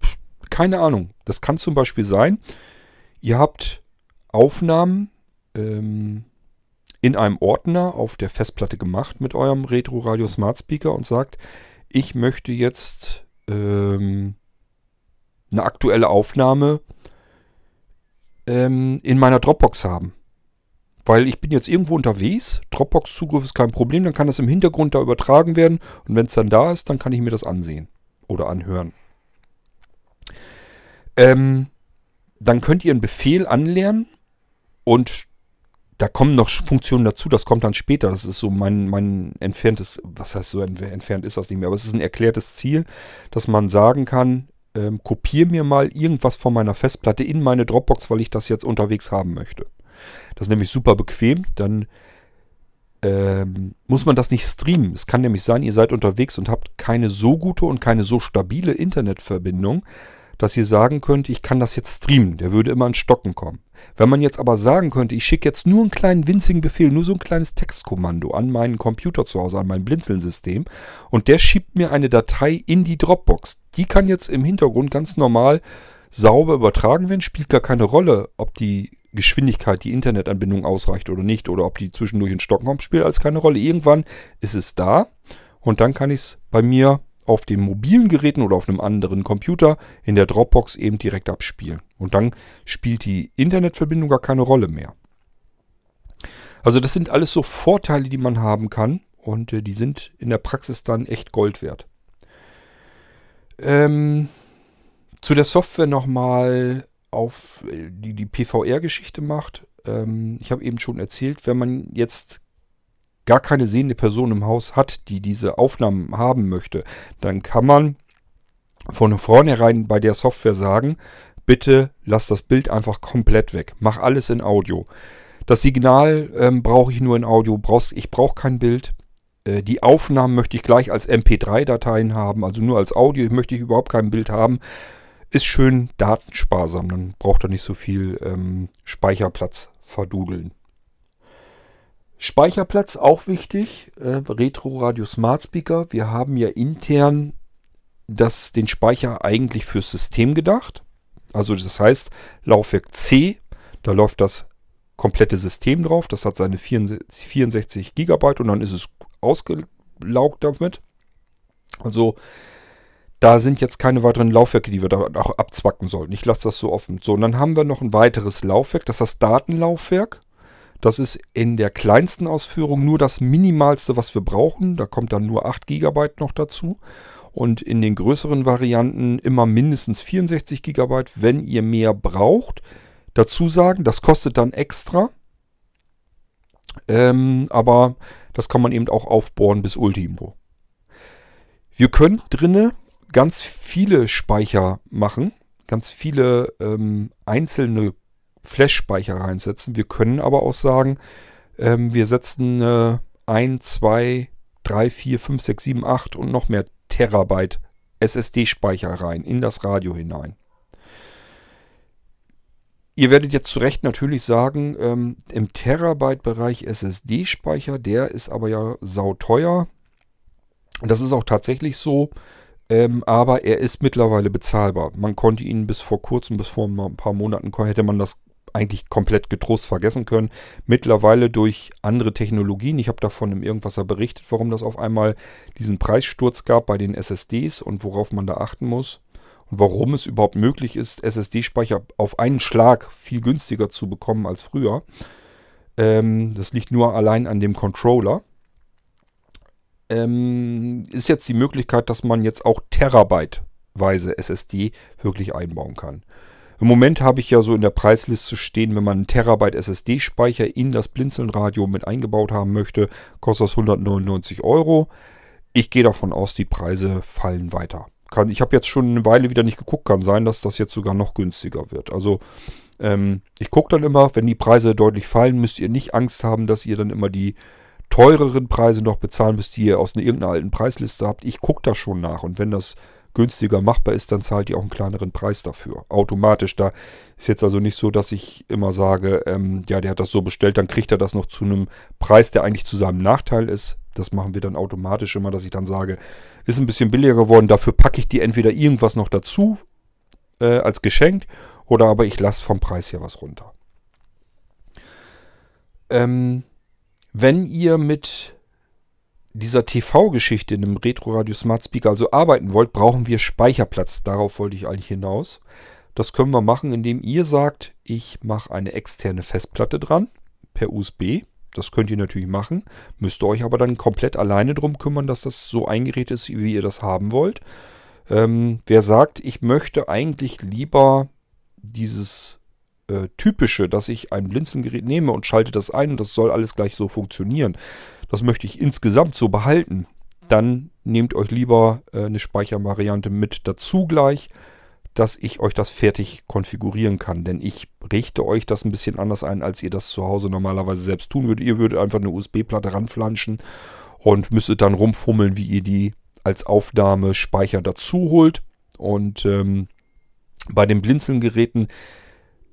keine Ahnung, das kann zum Beispiel sein, ihr habt Aufnahmen ähm, in einem Ordner auf der Festplatte gemacht mit eurem Retro Radio Smart Speaker und sagt, ich möchte jetzt ähm, eine aktuelle Aufnahme ähm, in meiner Dropbox haben. Weil ich bin jetzt irgendwo unterwegs, Dropbox-Zugriff ist kein Problem, dann kann das im Hintergrund da übertragen werden und wenn es dann da ist, dann kann ich mir das ansehen oder anhören. Ähm, dann könnt ihr einen Befehl anlernen und da kommen noch Funktionen dazu, das kommt dann später. Das ist so mein, mein entferntes, was heißt so entfernt ist das nicht mehr, aber es ist ein erklärtes Ziel, dass man sagen kann, ähm, kopiere mir mal irgendwas von meiner Festplatte in meine Dropbox, weil ich das jetzt unterwegs haben möchte. Das ist nämlich super bequem, dann ähm, muss man das nicht streamen. Es kann nämlich sein, ihr seid unterwegs und habt keine so gute und keine so stabile Internetverbindung, dass ihr sagen könnt, ich kann das jetzt streamen. Der würde immer ins Stocken kommen. Wenn man jetzt aber sagen könnte, ich schicke jetzt nur einen kleinen winzigen Befehl, nur so ein kleines Textkommando an meinen Computer zu Hause, an mein Blinzeln-System und der schiebt mir eine Datei in die Dropbox. Die kann jetzt im Hintergrund ganz normal sauber übertragen werden, spielt gar keine Rolle, ob die Geschwindigkeit, die Internetanbindung ausreicht oder nicht oder ob die zwischendurch in Stocken kommt, spielt alles keine Rolle. Irgendwann ist es da und dann kann ich es bei mir auf den mobilen Geräten oder auf einem anderen Computer in der Dropbox eben direkt abspielen. Und dann spielt die Internetverbindung gar keine Rolle mehr. Also das sind alles so Vorteile, die man haben kann und äh, die sind in der Praxis dann echt Gold wert. Ähm, zu der Software nochmal auf äh, die die PVR-Geschichte macht. Ähm, ich habe eben schon erzählt, wenn man jetzt gar keine sehende Person im Haus hat, die diese Aufnahmen haben möchte, dann kann man von vornherein bei der Software sagen, bitte lass das Bild einfach komplett weg. Mach alles in Audio. Das Signal ähm, brauche ich nur in Audio. Ich brauche kein Bild. Äh, die Aufnahmen möchte ich gleich als MP3-Dateien haben, also nur als Audio möchte ich überhaupt kein Bild haben. Ist schön datensparsam, dann braucht er nicht so viel ähm, Speicherplatz verdudeln. Speicherplatz auch wichtig. Äh, Retro Radio Smart Speaker. Wir haben ja intern das, den Speicher eigentlich fürs System gedacht. Also das heißt, Laufwerk C, da läuft das komplette System drauf. Das hat seine 64 GB und dann ist es ausgelaugt damit. Also da sind jetzt keine weiteren Laufwerke, die wir da auch abzwacken sollten. Ich lasse das so offen. So, und dann haben wir noch ein weiteres Laufwerk, das ist das Datenlaufwerk. Das ist in der kleinsten Ausführung nur das Minimalste, was wir brauchen. Da kommt dann nur 8 GB noch dazu. Und in den größeren Varianten immer mindestens 64 GB, wenn ihr mehr braucht. Dazu sagen, das kostet dann extra. Ähm, aber das kann man eben auch aufbohren bis Ultimo. Wir können drinne ganz viele Speicher machen, ganz viele ähm, einzelne Flash-Speicher reinsetzen. Wir können aber auch sagen, ähm, wir setzen äh, 1, 2, 3, 4, 5, 6, 7, 8 und noch mehr Terabyte SSD-Speicher rein in das Radio hinein. Ihr werdet jetzt zu Recht natürlich sagen, ähm, im Terabyte-Bereich SSD-Speicher, der ist aber ja sauteuer. Das ist auch tatsächlich so. Ähm, aber er ist mittlerweile bezahlbar. Man konnte ihn bis vor kurzem, bis vor ein paar Monaten, hätte man das eigentlich komplett getrost vergessen können. Mittlerweile durch andere Technologien, ich habe davon im Irgendwasser berichtet, warum das auf einmal diesen Preissturz gab bei den SSDs und worauf man da achten muss. Und warum es überhaupt möglich ist, SSD-Speicher auf einen Schlag viel günstiger zu bekommen als früher. Ähm, das liegt nur allein an dem Controller ähm, ist jetzt die Möglichkeit, dass man jetzt auch Terabyte-weise SSD wirklich einbauen kann. Im Moment habe ich ja so in der Preisliste stehen, wenn man einen Terabyte SSD-Speicher in das Blinzeln-Radio mit eingebaut haben möchte, kostet das 199 Euro. Ich gehe davon aus, die Preise fallen weiter. Kann, ich habe jetzt schon eine Weile wieder nicht geguckt, kann sein, dass das jetzt sogar noch günstiger wird. Also ähm, ich gucke dann immer, wenn die Preise deutlich fallen, müsst ihr nicht Angst haben, dass ihr dann immer die teureren Preise noch bezahlen müsst, die ihr aus irgendeiner alten Preisliste habt. Ich gucke da schon nach und wenn das günstiger machbar ist, dann zahlt ihr auch einen kleineren Preis dafür. Automatisch. Da ist jetzt also nicht so, dass ich immer sage, ähm, ja, der hat das so bestellt, dann kriegt er das noch zu einem Preis, der eigentlich zu seinem Nachteil ist. Das machen wir dann automatisch immer, dass ich dann sage, ist ein bisschen billiger geworden, dafür packe ich dir entweder irgendwas noch dazu äh, als Geschenk oder aber ich lasse vom Preis her was runter. Ähm, wenn ihr mit dieser TV-Geschichte in einem Retro-Radio Smart Speaker also arbeiten wollt, brauchen wir Speicherplatz. Darauf wollte ich eigentlich hinaus. Das können wir machen, indem ihr sagt, ich mache eine externe Festplatte dran per USB. Das könnt ihr natürlich machen. Müsst ihr euch aber dann komplett alleine drum kümmern, dass das so eingerichtet ist, wie ihr das haben wollt. Ähm, wer sagt, ich möchte eigentlich lieber dieses äh, typische, dass ich ein Blinzelgerät nehme und schalte das ein und das soll alles gleich so funktionieren. Das möchte ich insgesamt so behalten. Dann nehmt euch lieber äh, eine Speichervariante mit dazu gleich, dass ich euch das fertig konfigurieren kann. Denn ich richte euch das ein bisschen anders ein, als ihr das zu Hause normalerweise selbst tun würdet. Ihr würdet einfach eine USB-Platte ranflanschen und müsstet dann rumfummeln, wie ihr die als Aufnahmespeicher dazu holt. Und ähm, bei den Blinzelgeräten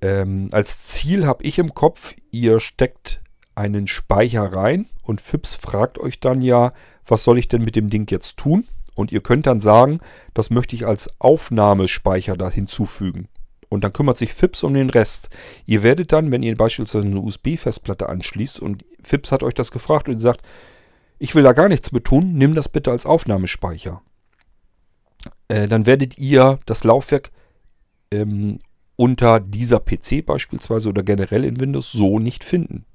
ähm, als Ziel habe ich im Kopf, ihr steckt einen Speicher rein und FIPS fragt euch dann ja, was soll ich denn mit dem Ding jetzt tun? Und ihr könnt dann sagen, das möchte ich als Aufnahmespeicher da hinzufügen. Und dann kümmert sich FIPS um den Rest. Ihr werdet dann, wenn ihr beispielsweise eine USB-Festplatte anschließt und FIPS hat euch das gefragt und sagt, ich will da gar nichts mit tun, nimm das bitte als Aufnahmespeicher. Äh, dann werdet ihr das Laufwerk ähm, unter dieser PC beispielsweise oder generell in Windows so nicht finden.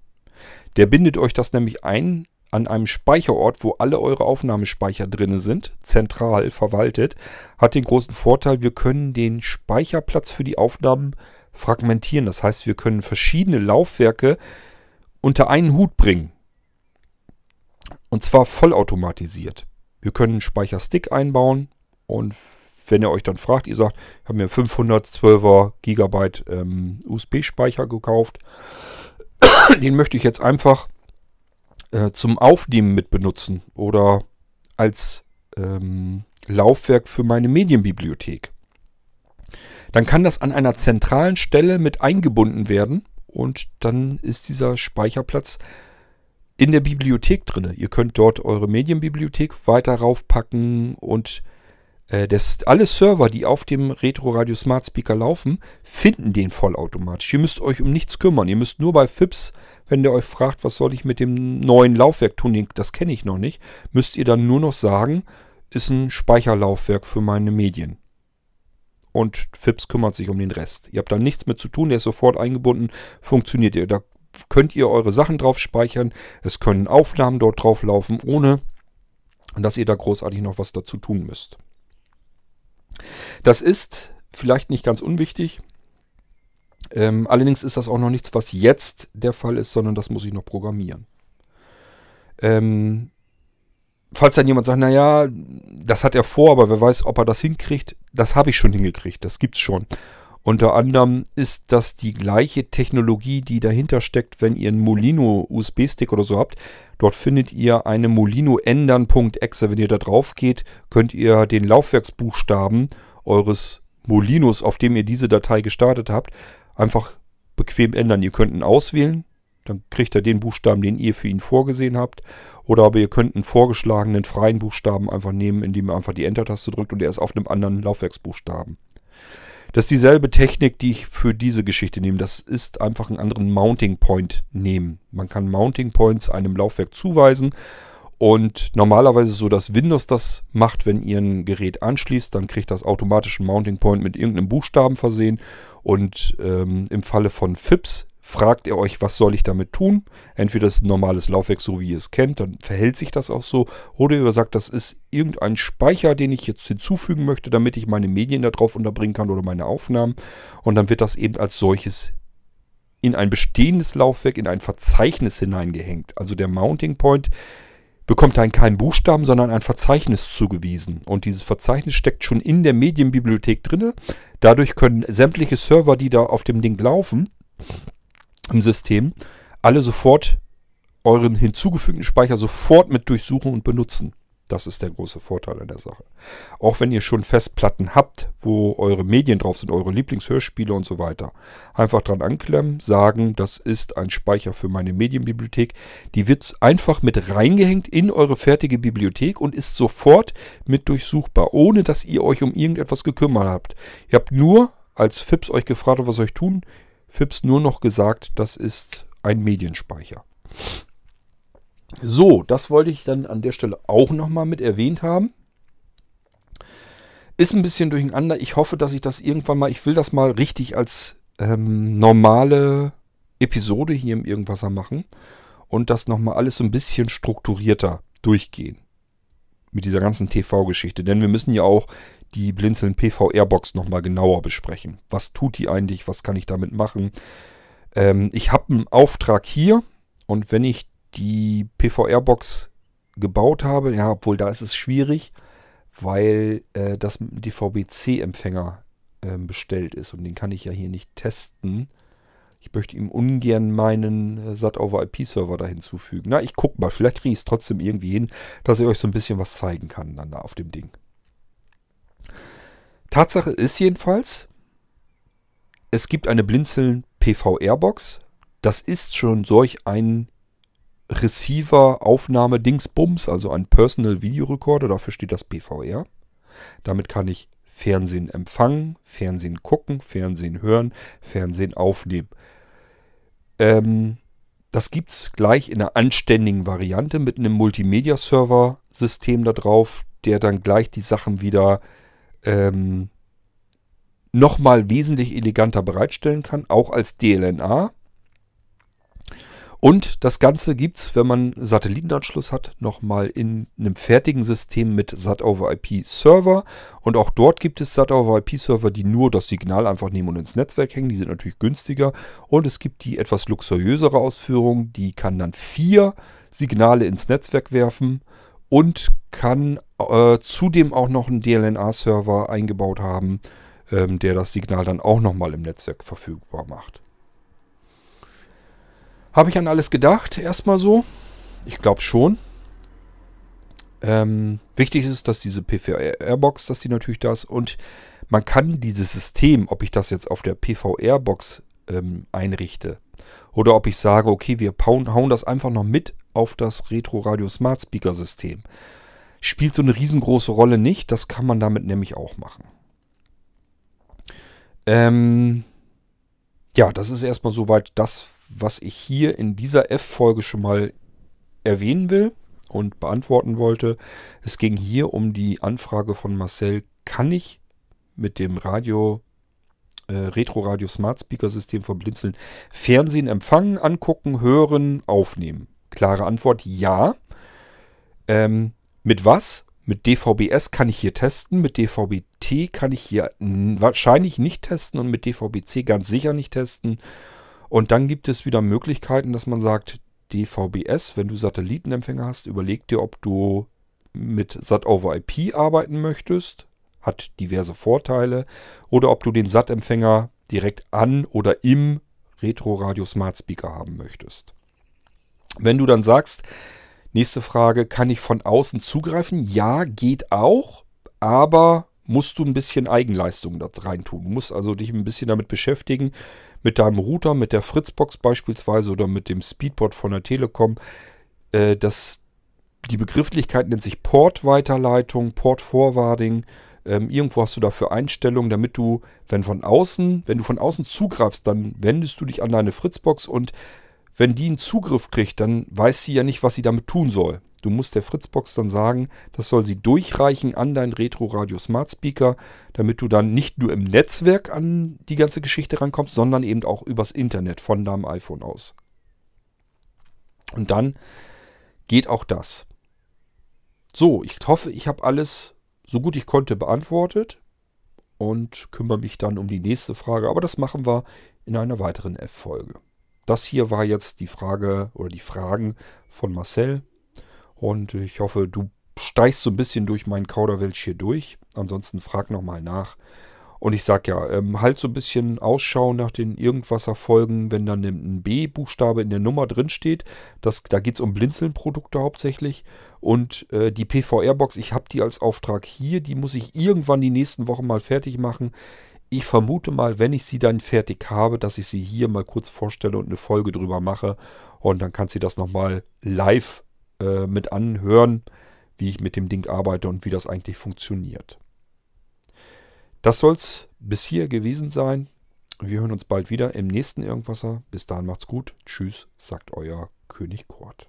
Der bindet euch das nämlich ein an einem Speicherort, wo alle eure Aufnahmespeicher drin sind, zentral verwaltet, hat den großen Vorteil, wir können den Speicherplatz für die Aufnahmen fragmentieren. Das heißt, wir können verschiedene Laufwerke unter einen Hut bringen. Und zwar vollautomatisiert. Wir können einen Speicherstick einbauen und wenn ihr euch dann fragt, ihr sagt, ich habe mir 512er Gigabyte ähm, USB-Speicher gekauft. [coughs] Den möchte ich jetzt einfach äh, zum Aufnehmen mit benutzen oder als ähm, Laufwerk für meine Medienbibliothek. Dann kann das an einer zentralen Stelle mit eingebunden werden und dann ist dieser Speicherplatz in der Bibliothek drin. Ihr könnt dort eure Medienbibliothek weiter raufpacken und das, alle Server, die auf dem Retro Radio Smart Speaker laufen, finden den vollautomatisch. Ihr müsst euch um nichts kümmern. Ihr müsst nur bei FIPS, wenn der euch fragt, was soll ich mit dem neuen Laufwerk tun, das kenne ich noch nicht, müsst ihr dann nur noch sagen, ist ein Speicherlaufwerk für meine Medien. Und FIPS kümmert sich um den Rest. Ihr habt da nichts mit zu tun, der ist sofort eingebunden, funktioniert ihr. Da könnt ihr eure Sachen drauf speichern. Es können Aufnahmen dort drauf laufen, ohne dass ihr da großartig noch was dazu tun müsst. Das ist vielleicht nicht ganz unwichtig. Ähm, allerdings ist das auch noch nichts, was jetzt der Fall ist, sondern das muss ich noch programmieren. Ähm, falls dann jemand sagt, naja, das hat er vor, aber wer weiß, ob er das hinkriegt, das habe ich schon hingekriegt, das gibt's schon. Unter anderem ist das die gleiche Technologie, die dahinter steckt, wenn ihr einen Molino USB-Stick oder so habt. Dort findet ihr eine Molino ändern.exe. Wenn ihr da drauf geht, könnt ihr den Laufwerksbuchstaben eures Molinos, auf dem ihr diese Datei gestartet habt, einfach bequem ändern. Ihr könnt ihn auswählen, dann kriegt er den Buchstaben, den ihr für ihn vorgesehen habt. Oder aber ihr könnt einen vorgeschlagenen freien Buchstaben einfach nehmen, indem ihr einfach die Enter-Taste drückt und er ist auf einem anderen Laufwerksbuchstaben. Das ist dieselbe Technik, die ich für diese Geschichte nehme. Das ist einfach einen anderen Mounting Point nehmen. Man kann Mounting Points einem Laufwerk zuweisen. Und normalerweise so, dass Windows das macht, wenn ihr ein Gerät anschließt, dann kriegt das automatisch einen Mounting Point mit irgendeinem Buchstaben versehen. Und ähm, im Falle von FIPS fragt ihr euch, was soll ich damit tun? Entweder ist ein normales Laufwerk, so wie ihr es kennt, dann verhält sich das auch so. Oder ihr sagt, das ist irgendein Speicher, den ich jetzt hinzufügen möchte, damit ich meine Medien darauf unterbringen kann oder meine Aufnahmen. Und dann wird das eben als solches in ein bestehendes Laufwerk, in ein Verzeichnis hineingehängt. Also der Mounting Point bekommt dann keinen Buchstaben, sondern ein Verzeichnis zugewiesen. Und dieses Verzeichnis steckt schon in der Medienbibliothek drin. Dadurch können sämtliche Server, die da auf dem Ding laufen, im System alle sofort euren hinzugefügten Speicher sofort mit durchsuchen und benutzen. Das ist der große Vorteil an der Sache. Auch wenn ihr schon Festplatten habt, wo eure Medien drauf sind, eure Lieblingshörspiele und so weiter. Einfach dran anklemmen, sagen, das ist ein Speicher für meine Medienbibliothek. Die wird einfach mit reingehängt in eure fertige Bibliothek und ist sofort mit durchsuchbar, ohne dass ihr euch um irgendetwas gekümmert habt. Ihr habt nur als FIPS euch gefragt, was euch tun. FIPS nur noch gesagt, das ist ein Medienspeicher. So, das wollte ich dann an der Stelle auch nochmal mit erwähnt haben. Ist ein bisschen durcheinander. Ich hoffe, dass ich das irgendwann mal, ich will das mal richtig als ähm, normale Episode hier im Irgendwasser machen und das nochmal alles so ein bisschen strukturierter durchgehen. Mit dieser ganzen TV-Geschichte. Denn wir müssen ja auch die Blinzeln PVR-Box nochmal genauer besprechen. Was tut die eigentlich? Was kann ich damit machen? Ähm, ich habe einen Auftrag hier und wenn ich die PVR-Box gebaut habe, ja, obwohl da ist es schwierig, weil äh, das mit dem DVB-C-Empfänger äh, bestellt ist und den kann ich ja hier nicht testen. Ich möchte ihm ungern meinen äh, SAT-over-IP-Server da hinzufügen. Na, ich guck mal, vielleicht kriege ich es trotzdem irgendwie hin, dass ich euch so ein bisschen was zeigen kann dann da auf dem Ding. Tatsache ist jedenfalls, es gibt eine Blinzeln PVR-Box. Das ist schon solch ein Receiver-Aufnahme-Dingsbums, also ein Personal Video Recorder, dafür steht das PVR. Damit kann ich Fernsehen empfangen, Fernsehen gucken, Fernsehen hören, Fernsehen aufnehmen. Ähm, das gibt es gleich in einer anständigen Variante mit einem Multimedia-Server-System da drauf, der dann gleich die Sachen wieder ähm, nochmal wesentlich eleganter bereitstellen kann, auch als DLNA. Und das Ganze gibt es, wenn man Satellitenanschluss hat, nochmal in einem fertigen System mit SAT-over-IP-Server. Und auch dort gibt es SAT-over-IP-Server, die nur das Signal einfach nehmen und ins Netzwerk hängen. Die sind natürlich günstiger. Und es gibt die etwas luxuriösere Ausführung, die kann dann vier Signale ins Netzwerk werfen und kann äh, zudem auch noch einen DLNA-Server eingebaut haben, ähm, der das Signal dann auch nochmal im Netzwerk verfügbar macht. Habe ich an alles gedacht, erstmal so? Ich glaube schon. Ähm, wichtig ist, dass diese PVR-Box, dass die natürlich da ist. Und man kann dieses System, ob ich das jetzt auf der PVR-Box ähm, einrichte oder ob ich sage, okay, wir hauen das einfach noch mit auf das Retro Radio Smart Speaker System. spielt so eine riesengroße Rolle nicht. Das kann man damit nämlich auch machen. Ähm, ja, das ist erstmal soweit das, was ich hier in dieser F-Folge schon mal erwähnen will und beantworten wollte. Es ging hier um die Anfrage von Marcel, kann ich mit dem Radio, äh, Retro Radio Smart Speaker System von Blinzeln Fernsehen empfangen, angucken, hören, aufnehmen? Klare Antwort, ja. Ähm, mit was? Mit DVB-S kann ich hier testen, mit DVB-T kann ich hier wahrscheinlich nicht testen und mit DVB-C ganz sicher nicht testen. Und dann gibt es wieder Möglichkeiten, dass man sagt, DVB-S, wenn du Satellitenempfänger hast, überleg dir, ob du mit SAT over IP arbeiten möchtest. Hat diverse Vorteile. Oder ob du den SAT-Empfänger direkt an oder im Retro Radio Smart Speaker haben möchtest. Wenn du dann sagst, nächste Frage, kann ich von außen zugreifen? Ja, geht auch, aber musst du ein bisschen Eigenleistung da reintun. Du musst also dich ein bisschen damit beschäftigen, mit deinem Router, mit der Fritzbox beispielsweise oder mit dem Speedport von der Telekom. Äh, das, die Begrifflichkeit nennt sich Port-Weiterleitung, Port-Forwarding. Ähm, irgendwo hast du dafür Einstellungen, damit du, wenn von außen, wenn du von außen zugreifst, dann wendest du dich an deine Fritzbox und wenn die einen Zugriff kriegt, dann weiß sie ja nicht, was sie damit tun soll. Du musst der Fritzbox dann sagen, das soll sie durchreichen an dein Retro Radio Smart Speaker, damit du dann nicht nur im Netzwerk an die ganze Geschichte rankommst, sondern eben auch übers Internet von deinem iPhone aus. Und dann geht auch das. So, ich hoffe, ich habe alles so gut ich konnte beantwortet und kümmere mich dann um die nächste Frage. Aber das machen wir in einer weiteren F-Folge. Das hier war jetzt die Frage oder die Fragen von Marcel. Und ich hoffe, du steigst so ein bisschen durch meinen Kauderwelsch hier durch. Ansonsten frag nochmal nach. Und ich sag ja, ähm, halt so ein bisschen Ausschau nach den Irgendwasser-Folgen, wenn dann ein B-Buchstabe in der Nummer drin steht. Das, da geht es um Blinzeln-Produkte hauptsächlich. Und äh, die PVR-Box, ich habe die als Auftrag hier. Die muss ich irgendwann die nächsten Wochen mal fertig machen. Ich vermute mal, wenn ich sie dann fertig habe, dass ich sie hier mal kurz vorstelle und eine Folge drüber mache. Und dann kann sie das nochmal live äh, mit anhören, wie ich mit dem Ding arbeite und wie das eigentlich funktioniert. Das soll es bis hier gewesen sein. Wir hören uns bald wieder im nächsten Irgendwasser. Bis dahin macht's gut. Tschüss, sagt euer König Kurt.